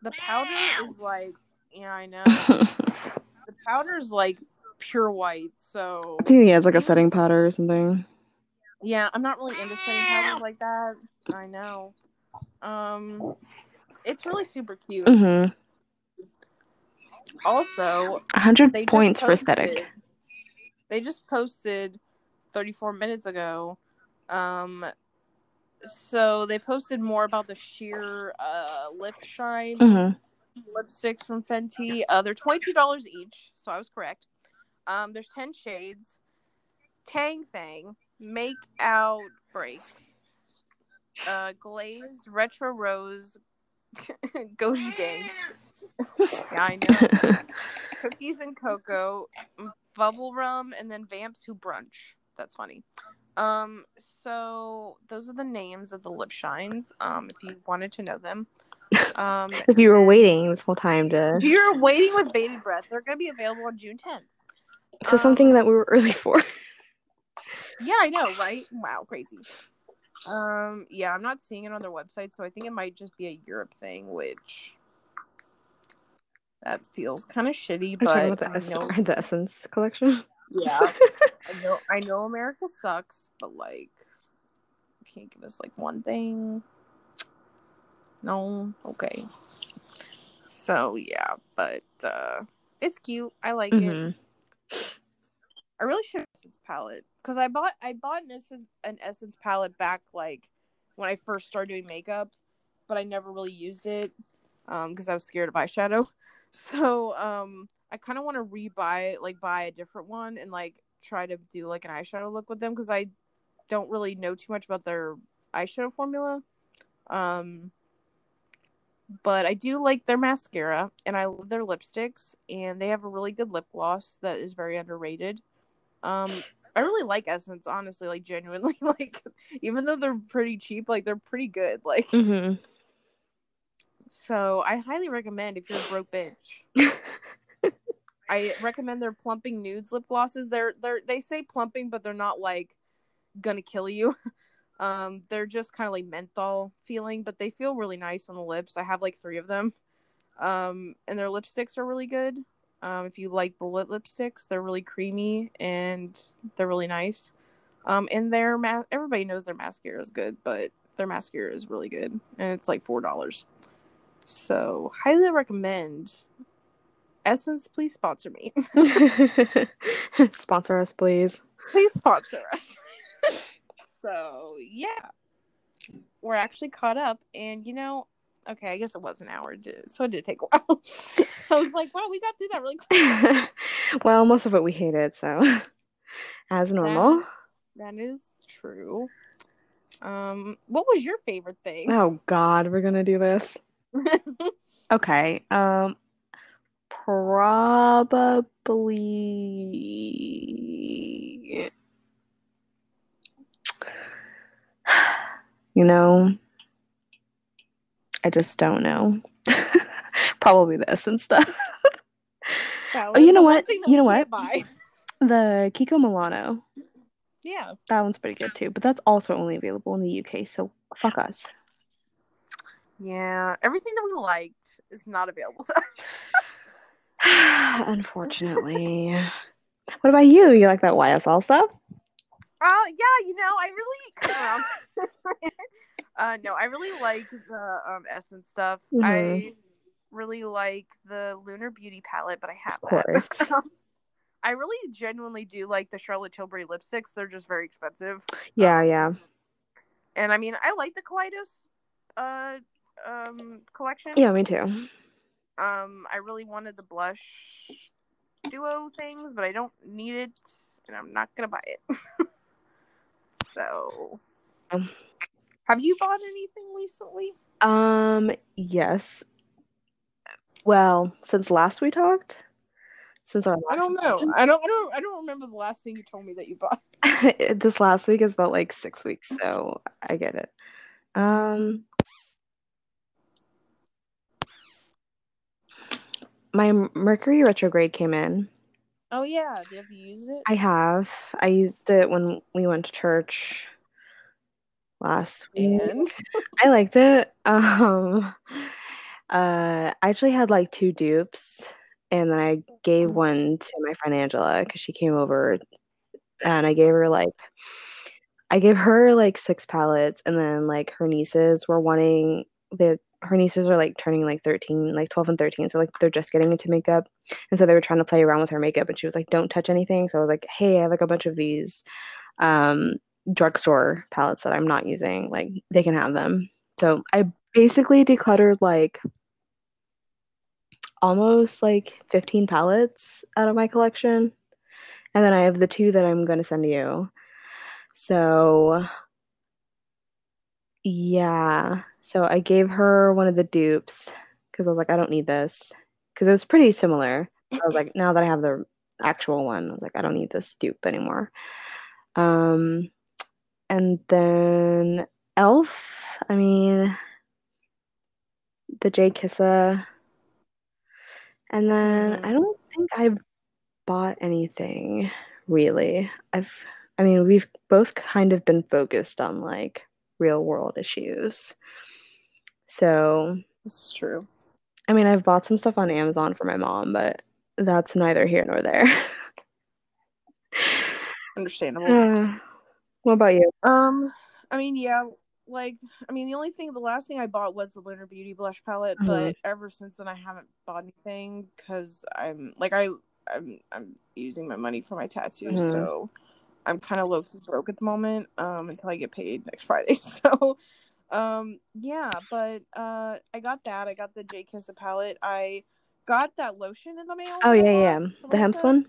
the powder is like, yeah, I know. the powder is like pure white. So I think he has like a setting powder or something. yeah, I'm not really into setting powders like that. I know. Um, it's really super cute. hmm Also, 100 points just for aesthetic. They just posted 34 minutes ago. Um, so they posted more about the sheer uh, lip shine hmm lipsticks from Fenty. Uh, they're twenty two dollars each, so I was correct. Um, there's ten shades. Tang Thang, Make Out Break, uh, Glaze, Retro Rose, Goji Gang. Yeah, I know. Cookies and Cocoa, Bubble Rum, and then Vamps Who Brunch. That's funny. Um, so those are the names of the lip shines. Um, if you wanted to know them. Um, if you were waiting this whole time to. if you're waiting with bated breath, they're going to be available on June 10th. So something um, that we were early for. Yeah, I know, right? Wow, crazy. Um, yeah, I'm not seeing it on their website, so I think it might just be a Europe thing, which that feels kind of shitty. Are you talking But the, know, the Essence collection? yeah, I know, I know America sucks, but like, can't give us like one thing. No, okay. So yeah, but uh it's cute. I like it. Mhm. I really should have Essence palette because I bought I bought an Essence an Essence palette back like when I first started doing makeup, but I never really used it um because I was scared of eyeshadow. So um I kind of want to rebuy like buy a different one and like try to do like an eyeshadow look with them because I don't really know too much about their eyeshadow formula. Um but I do like their mascara and I love their lipsticks and they have a really good lip gloss that is very underrated. Um I really like Essence honestly like genuinely like even though they're pretty cheap like they're pretty good like Mhm. So I highly recommend if you're a broke bitch. I recommend their plumping nudes lip glosses. They're they're they say plumping but they're not like gonna kill you. Um they're just kind of like menthol feeling but they feel really nice on the lips. I have like 3 of them. Um and their lipsticks are really good. Um if you like bullet lipsticks, they're really creamy and they're really nice. Um and their ma- everybody knows their mascara is good, but their mascara is really good and it's like $4. So, highly recommend Essence please sponsor me. Sponsor us, please. please sponsor us. so, yeah. We're actually caught up and you know, okay, I guess it was an hour, so it did take a while. I was like, wow, we got through that really quick. well, most of it we hated, so as normal. That is true. Um, what was your favorite thing? Oh God, we're gonna do this. Okay. Um, probably. You know, I just don't know. Probably this and stuff. Oh, you know what? You know what? Buy. The Kiko Milano. Yeah. That one's pretty good too, but that's also only available in the UK, so fuck us. Yeah. Everything that we liked is not available. Unfortunately. What about you? You like that YSL stuff? Uh, yeah, you know, I really, um, uh, no, I really like the um Essence stuff. Mhm. I really like the Lunar Beauty palette, but I have Of that. I really genuinely do like the Charlotte Tilbury lipsticks. They're just very expensive. Yeah, Um, yeah. And I mean, I like the Kaleidos uh um collection. Yeah, me too. Um, I really wanted the blush duo things, but I don't need it, and I'm not gonna buy it. so, Um. have you bought anything recently? Um, yes. Well, since last we talked, since our I don't know. I don't. I don't. I don't remember the last thing you told me that you bought. this last week is about like six weeks, so I get it. Um, my Mercury retrograde came in. Oh yeah, have you used it? I have. I used it when we went to church last week. And I liked it. Um, uh, I actually had like two dupes, and then I gave one to my friend Angela because she came over, and I gave her like, I gave her like six palettes, and then like her nieces were wanting the her nieces are like turning like 13 like 12 and 13 so like they're just getting into makeup. And so they were trying to play around with her makeup and she was like don't touch anything. So i was like hey i have like a bunch of these um drugstore palettes that i'm not using like they can have them. So i basically decluttered like almost like 15 palettes out of my collection. And then i have the two that i'm going to send you. So yeah so I gave her one of the dupes because I was like, I don't need this because it was pretty similar. I was like, now that I have the actual one, I was like, I don't need this dupe anymore. Um, and then Elf, I mean, the J Kissa, and then I don't think I've bought anything really. I've, I mean, we've both kind of been focused on like real world issues. So, This is true. I mean, I've bought some stuff on Amazon for my mom, but that's neither here nor there. Understandable. Uh, what about you? Um, I mean, yeah, like I mean, the only thing, the last thing I bought was the Lunar Beauty blush palette, Mhm. but ever since then I haven't bought anything because I'm like I I'm I'm using my money for my tattoos, Mhm. so I'm kind of low key broke at the moment. Um, until I get paid next Friday. So, um, yeah, but uh, I got that. I got the J Kissa palette. I got that lotion in the mail. Oh yeah, yeah, The Hemps Lanta. one.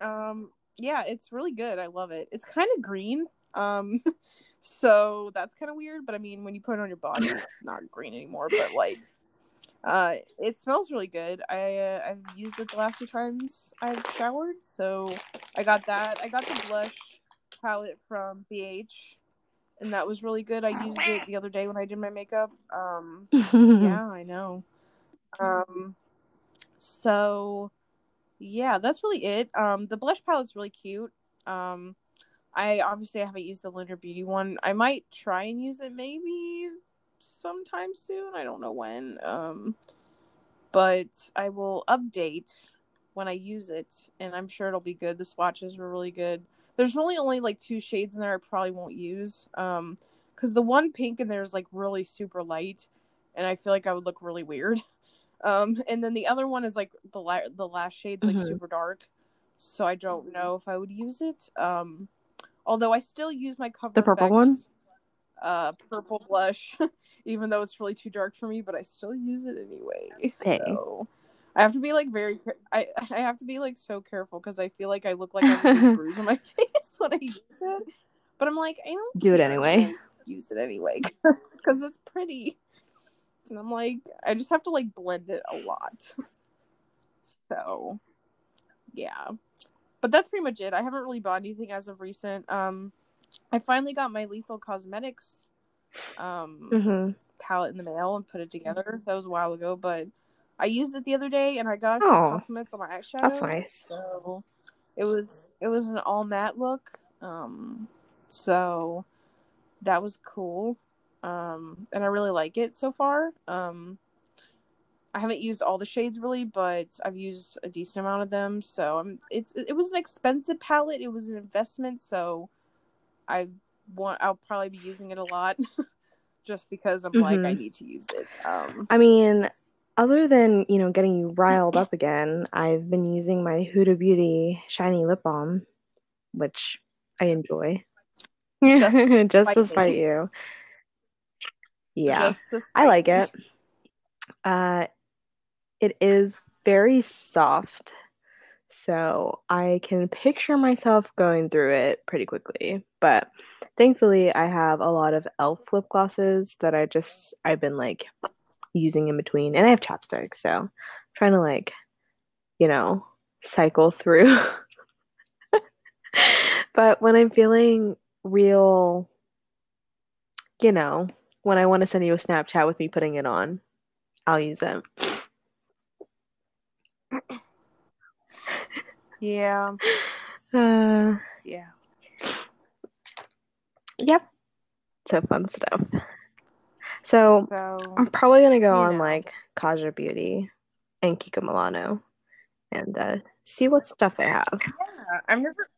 Um, yeah, it's really good. I love it. It's kind of green. Um, so that's kind of weird. But I mean, when you put it on your body, it's not green anymore. But like, uh, it smells really good. I uh, I've used it the last two times I've showered. So I got that. I got the blush palette from BH, and that was really good. I used it the other day when I did my makeup. Um, yeah, I know. Um, so yeah, that's really it. Um, the blush palette's really cute. Um, I obviously haven't used the Lunar Beauty one. I might try and use it maybe sometime soon. I don't know when. Um, but I will update when I use it, and I'm sure it'll be good. The swatches were really good. There's really only like two shades in there I probably won't use. Um, because the one pink in there is like really super light, and I feel like I would look really weird. Um, and then the other one is like the la- the last shade's like Mhm. super dark, so I don't know if I would use it. Um, although I still use my cover The purple one? Uh purple blush, even though it's really too dark for me, but I still use it anyway. Hey. So I have to be like very I I have to be like so careful because I feel like I look like I have a bruise on my face when I use it. But I'm like I don't Do it anyway. Use it anyway because it's pretty. And I'm like, I just have to like blend it a lot. So, yeah. But that's pretty much it. I haven't really bought anything as of recent. Um, I finally got my Lethal Cosmetics um hmm palette in the mail and put it together. That was a while ago, but I used it the other day and I got Oh, compliments on my eyeshadow. That's nice. So it was it was an all matte look. Um so that was cool. Um and I really like it so far. Um I haven't used all the shades really, but I've used a decent amount of them. So I'm it's it was an expensive palette. It was an investment, so I want I'll probably be using it a lot just because I'm like I Mhm. need to use it. Um I mean, other than you know getting you riled up again, I've been using my Huda Beauty shiny lip balm, which I enjoy. Just Just to spite you. Yeah, I like it. Uh, it is very soft, so I can picture myself going through it pretty quickly. But thankfully, I have a lot of e.l.f. lip glosses that I just I've been like using in between, and I have chopsticks, so I'm trying to like, you know, cycle through. But when I'm feeling real, you know, when I want to send you a Snapchat with me putting it on, I'll use it. Yeah. Uh, Yeah. yep. So fun stuff. So So I'm probably gonna go on know. like Kaja Beauty and Kiko Milano and uh, see what stuff they have. yeah, I've never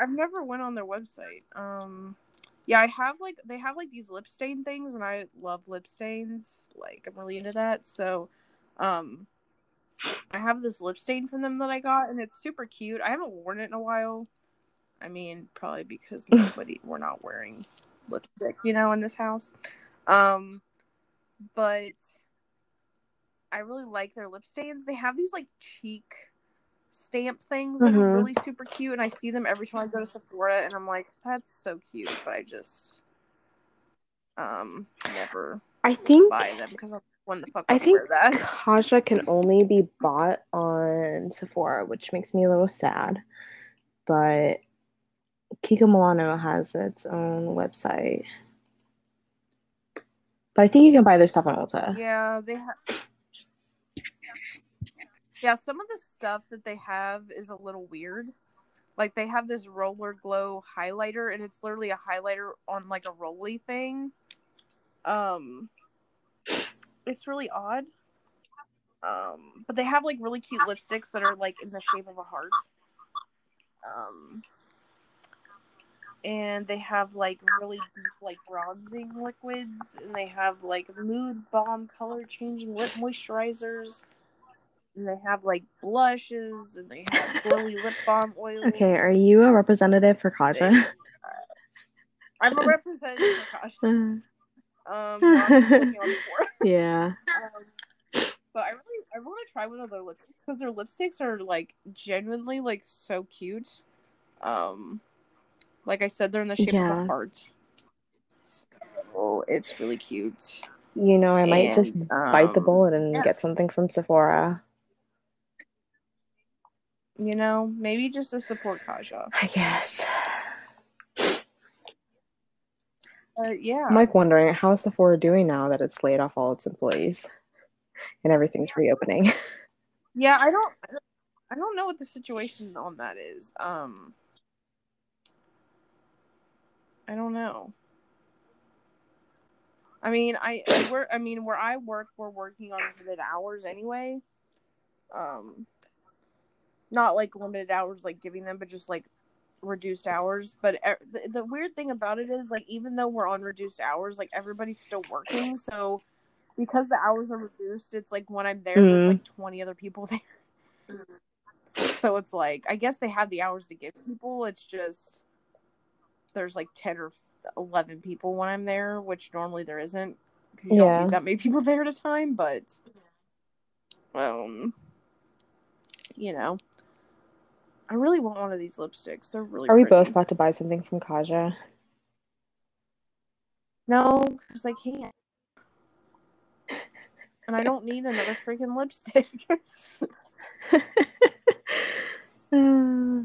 I've never went on their website. Um yeah, I have like they have like these lip stain things and I love lip stains. Like I'm really into that. So um I have this lip stain from them that I got and it's super cute. I haven't worn it in a while. I mean, probably because nobody we're not wearing lipstick, you know, in this house. Um but I really like their lip stains. They have these like cheek stamp things that are Mhm. really super cute, and I see them every time I go to Sephora, and I'm like, that's so cute, but I just um never I think buy them because I'm when the fuck I I think that. Kaja can only be bought on Sephora, which makes me a little sad. But Kiko Milano has its own website. But I think you can buy their stuff on Ulta. Yeah, they have. Yeah, some of the stuff that they have is a little weird. like they have this roller glow highlighter and it's literally a highlighter on like a rolly thing. Um it's really odd. Um but they have like really cute lipsticks that are like in the shape of a heart. Um and they have like really deep like bronzing liquids and they have like mood bomb color changing lip moisturizers and they have like blushes and they have glowy lip balm oils. Okay, are you a representative for Kaja? I'm a representative for Kaja. Um, Uh. well, I'm just looking on Sephora. yeah. Um, but I really, I want to try one of their lipsticks because their lipsticks are like genuinely like so cute. Um, like I said, they're in the shape of Yeah. a heart. So it's really cute. You know, I might just And, bite the um, bullet and yeah. get something from Sephora. You know, maybe just to support Kaja. I guess. But yeah, I'm like wondering how is Sephora doing now that it's laid off all its employees and everything's reopening. yeah, I don't- I don't know what the situation on that is. Um, I don't know. I mean, I we're I mean where I work, we're working on limited hours anyway. Um, not like limited hours, like giving them, but just like reduced hours. But the, the weird thing about it is, like, even though we're on reduced hours, like everybody's still working. So because the hours are reduced, it's like when I'm there, there's Mhm. like 20 other people there. So it's like I guess they have the hours to give people. It's just there's like 10 or 11 people when I'm there, which normally there isn't because you Yeah. don't need that many people there at a time. But um, you know, I really want one of these lipsticks. They're really. Are we both about to buy something from Kaja? No, because I can't. And I don't need another freaking lipstick. Uh,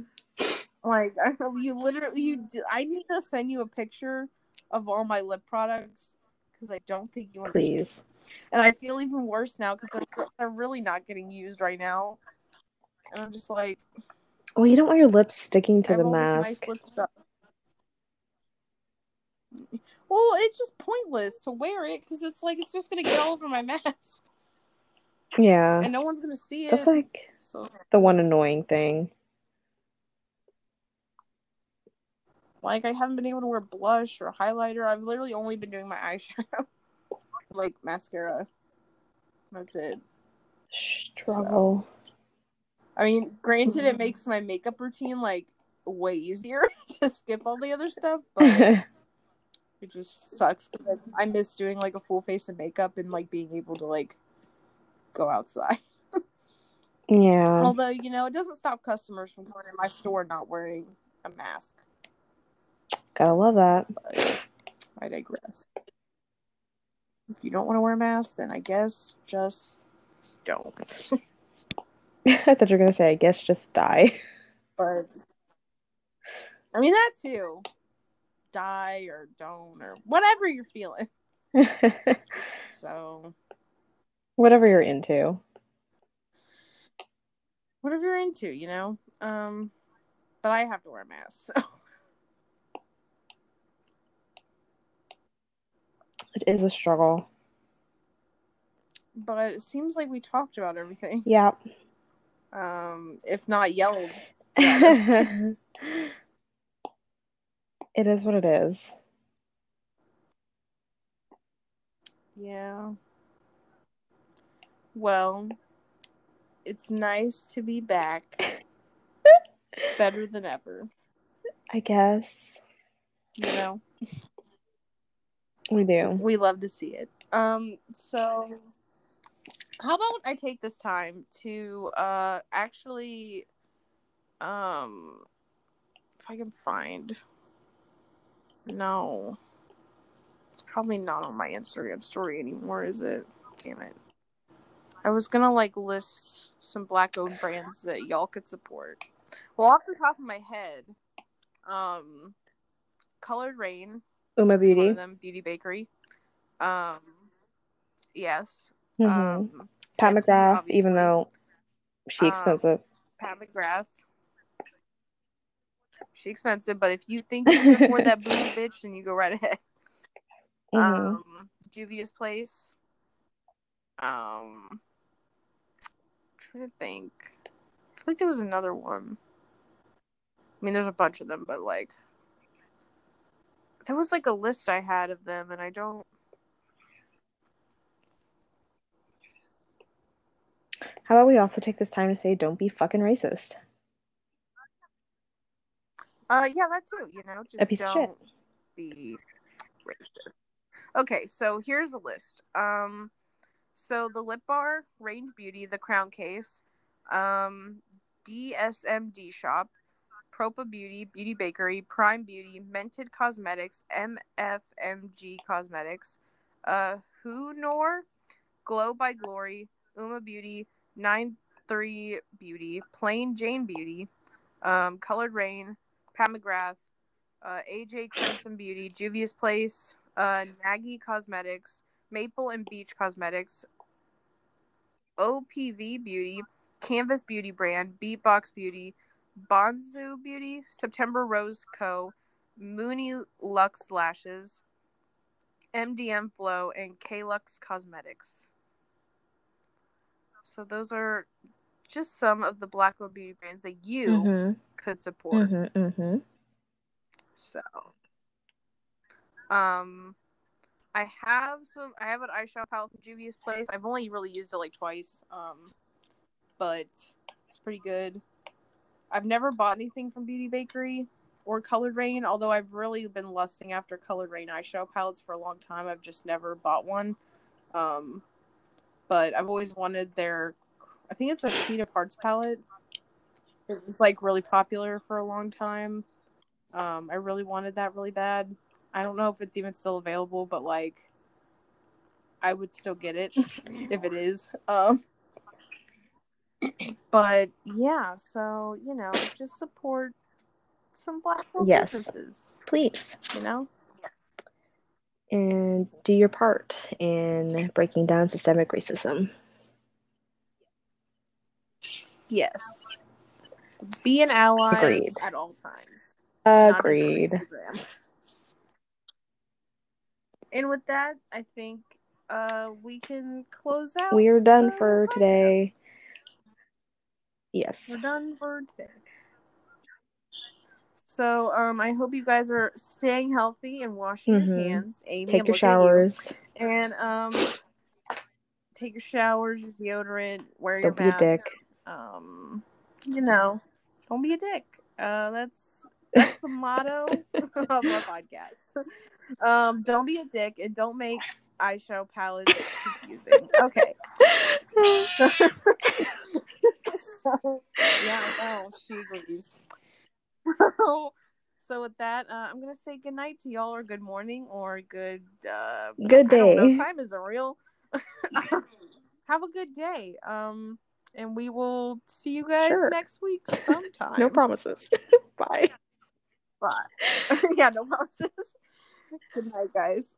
like, I, you literally, you. I need to send you a picture of all my lip products because I don't think you understand. Please. And I feel even worse now because they're, they're really not getting used right now. And I'm just like, Well, you don't want your lips sticking to have the mask. nice. Well, it's just pointless to wear it because it's like it's just gonna get all over my mask, Yeah. and no one's gonna see it. That's like so, the one annoying thing. Like, I haven't been able to wear blush or highlighter. I've literally only been doing my eyeshadow, like mascara. That's it. Struggle. I mean, granted, it mm-hmm. makes my makeup routine like way easier to skip all the other stuff, but it just sucks. I miss doing like a full face of makeup and like being able to like go outside. yeah. Although you know, it doesn't stop customers from coming in my store not wearing a mask. Gotta love that. But I digress. If you don't want to wear a mask, then I guess just don't. I thought you were gonna say, I guess just die. but I mean that too. Die or don't or whatever you're feeling. So Whatever you're into. whatever you're into, you know. Um, but I have to wear a mask. So It is a struggle. but it seems like we talked about everything. Yeah. Um, if not yelled. it is what it is. Yeah. Well, it's nice to be back. Better than ever, I guess. you know. We do. We love to see it. Um, so how about I take this time to uh actually um if I can find no. It's probably not on my Instagram story anymore, is it? Damn it. I was gonna like list some black owned brands that y'all could support. Well off the top of my head, um Coloured Raine UOMA is one Beauty. of them, Beauty Bakery. Um yes. Mhm. Um Pat McGrath, even though she Um, expensive. Pat McGrath. She expensive, but if you think you can afford that booty bitch, then you go right ahead. Mhm. Um, Juvia's Place. Um, trying to think. I feel like there was another one. I mean, there's a bunch of them, but like, there was like a list I had of them, and I don't. How about we also take this time to say, don't be fucking racist? Uh, yeah, that too. You know, just A piece of don't shit. be racist. Okay, so here's a list. Um, so the Lip Bar, Range Beauty, the Crayon Case, um, DSMD Shop, Propa Beauty, Beauty Bakery, Prime Beauty, Mented Cosmetics, MFMG Cosmetics, uh, Hue Noir, Glow by Glory, UOMA Beauty, Nine Three Beauty, Plain Jane Beauty, um, Coloured Raine, Pat McGrath, uh, AJ Crimson Beauty, Juvia's Place, uh, Nagy Cosmetics, Maple and Beach Cosmetics, OPV Beauty, Canvas Beauty Brand, Beatbox Beauty, Bonzu Beauty, September Rose Co., Mooney Lux Lashes, MDM Flow, and K-Lux Cosmetics. So those are just some of the Blackwell beauty brands that you Mhm. could support. Mhm. Mhm. So, um, I have some. I have an eyeshadow palette from Juvia's Place. I've only really used it like twice. Um, but it's pretty good. I've never bought anything from Beauty Bakery or Coloured Raine, although I've really been lusting after Coloured Raine eyeshadow palettes for a long time. I've just never bought one. Um, but I've always wanted their. I think it's a Queen of Hearts palette. It was like really popular for a long time. Um, I really wanted that really bad. I don't know if it's even still available, but like, I would still get it if it is. Um, but yeah, so you know, just support some black Yes. businesses. Please. You know, And do your part in breaking down systemic racism. yes, be an ally Agreed. at all times. not just on Agreed. And with that, I think uh, we can close out. We are done for today. Yes. We're done for today. So, um, I hope you guys are staying healthy and washing Mhm. your hands. Amy, Take I'm your at you. showers. and um, take your showers, your deodorant, wear your Don't be a dick. Um, you know, don't be a dick. Uh, that's that's the motto of our podcast. Um, don't be a dick and don't make eyeshadow palettes confusing. Okay. so yeah, no, she agrees. So, so with that, uh, I'm gonna say good night to y'all, or good morning, or good uh, Good don't know. day. Time isn't real. Have a good day. Um, and we will see you guys Sure. next week sometime. No promises. Bye. Bye. yeah, no promises. Good night, guys.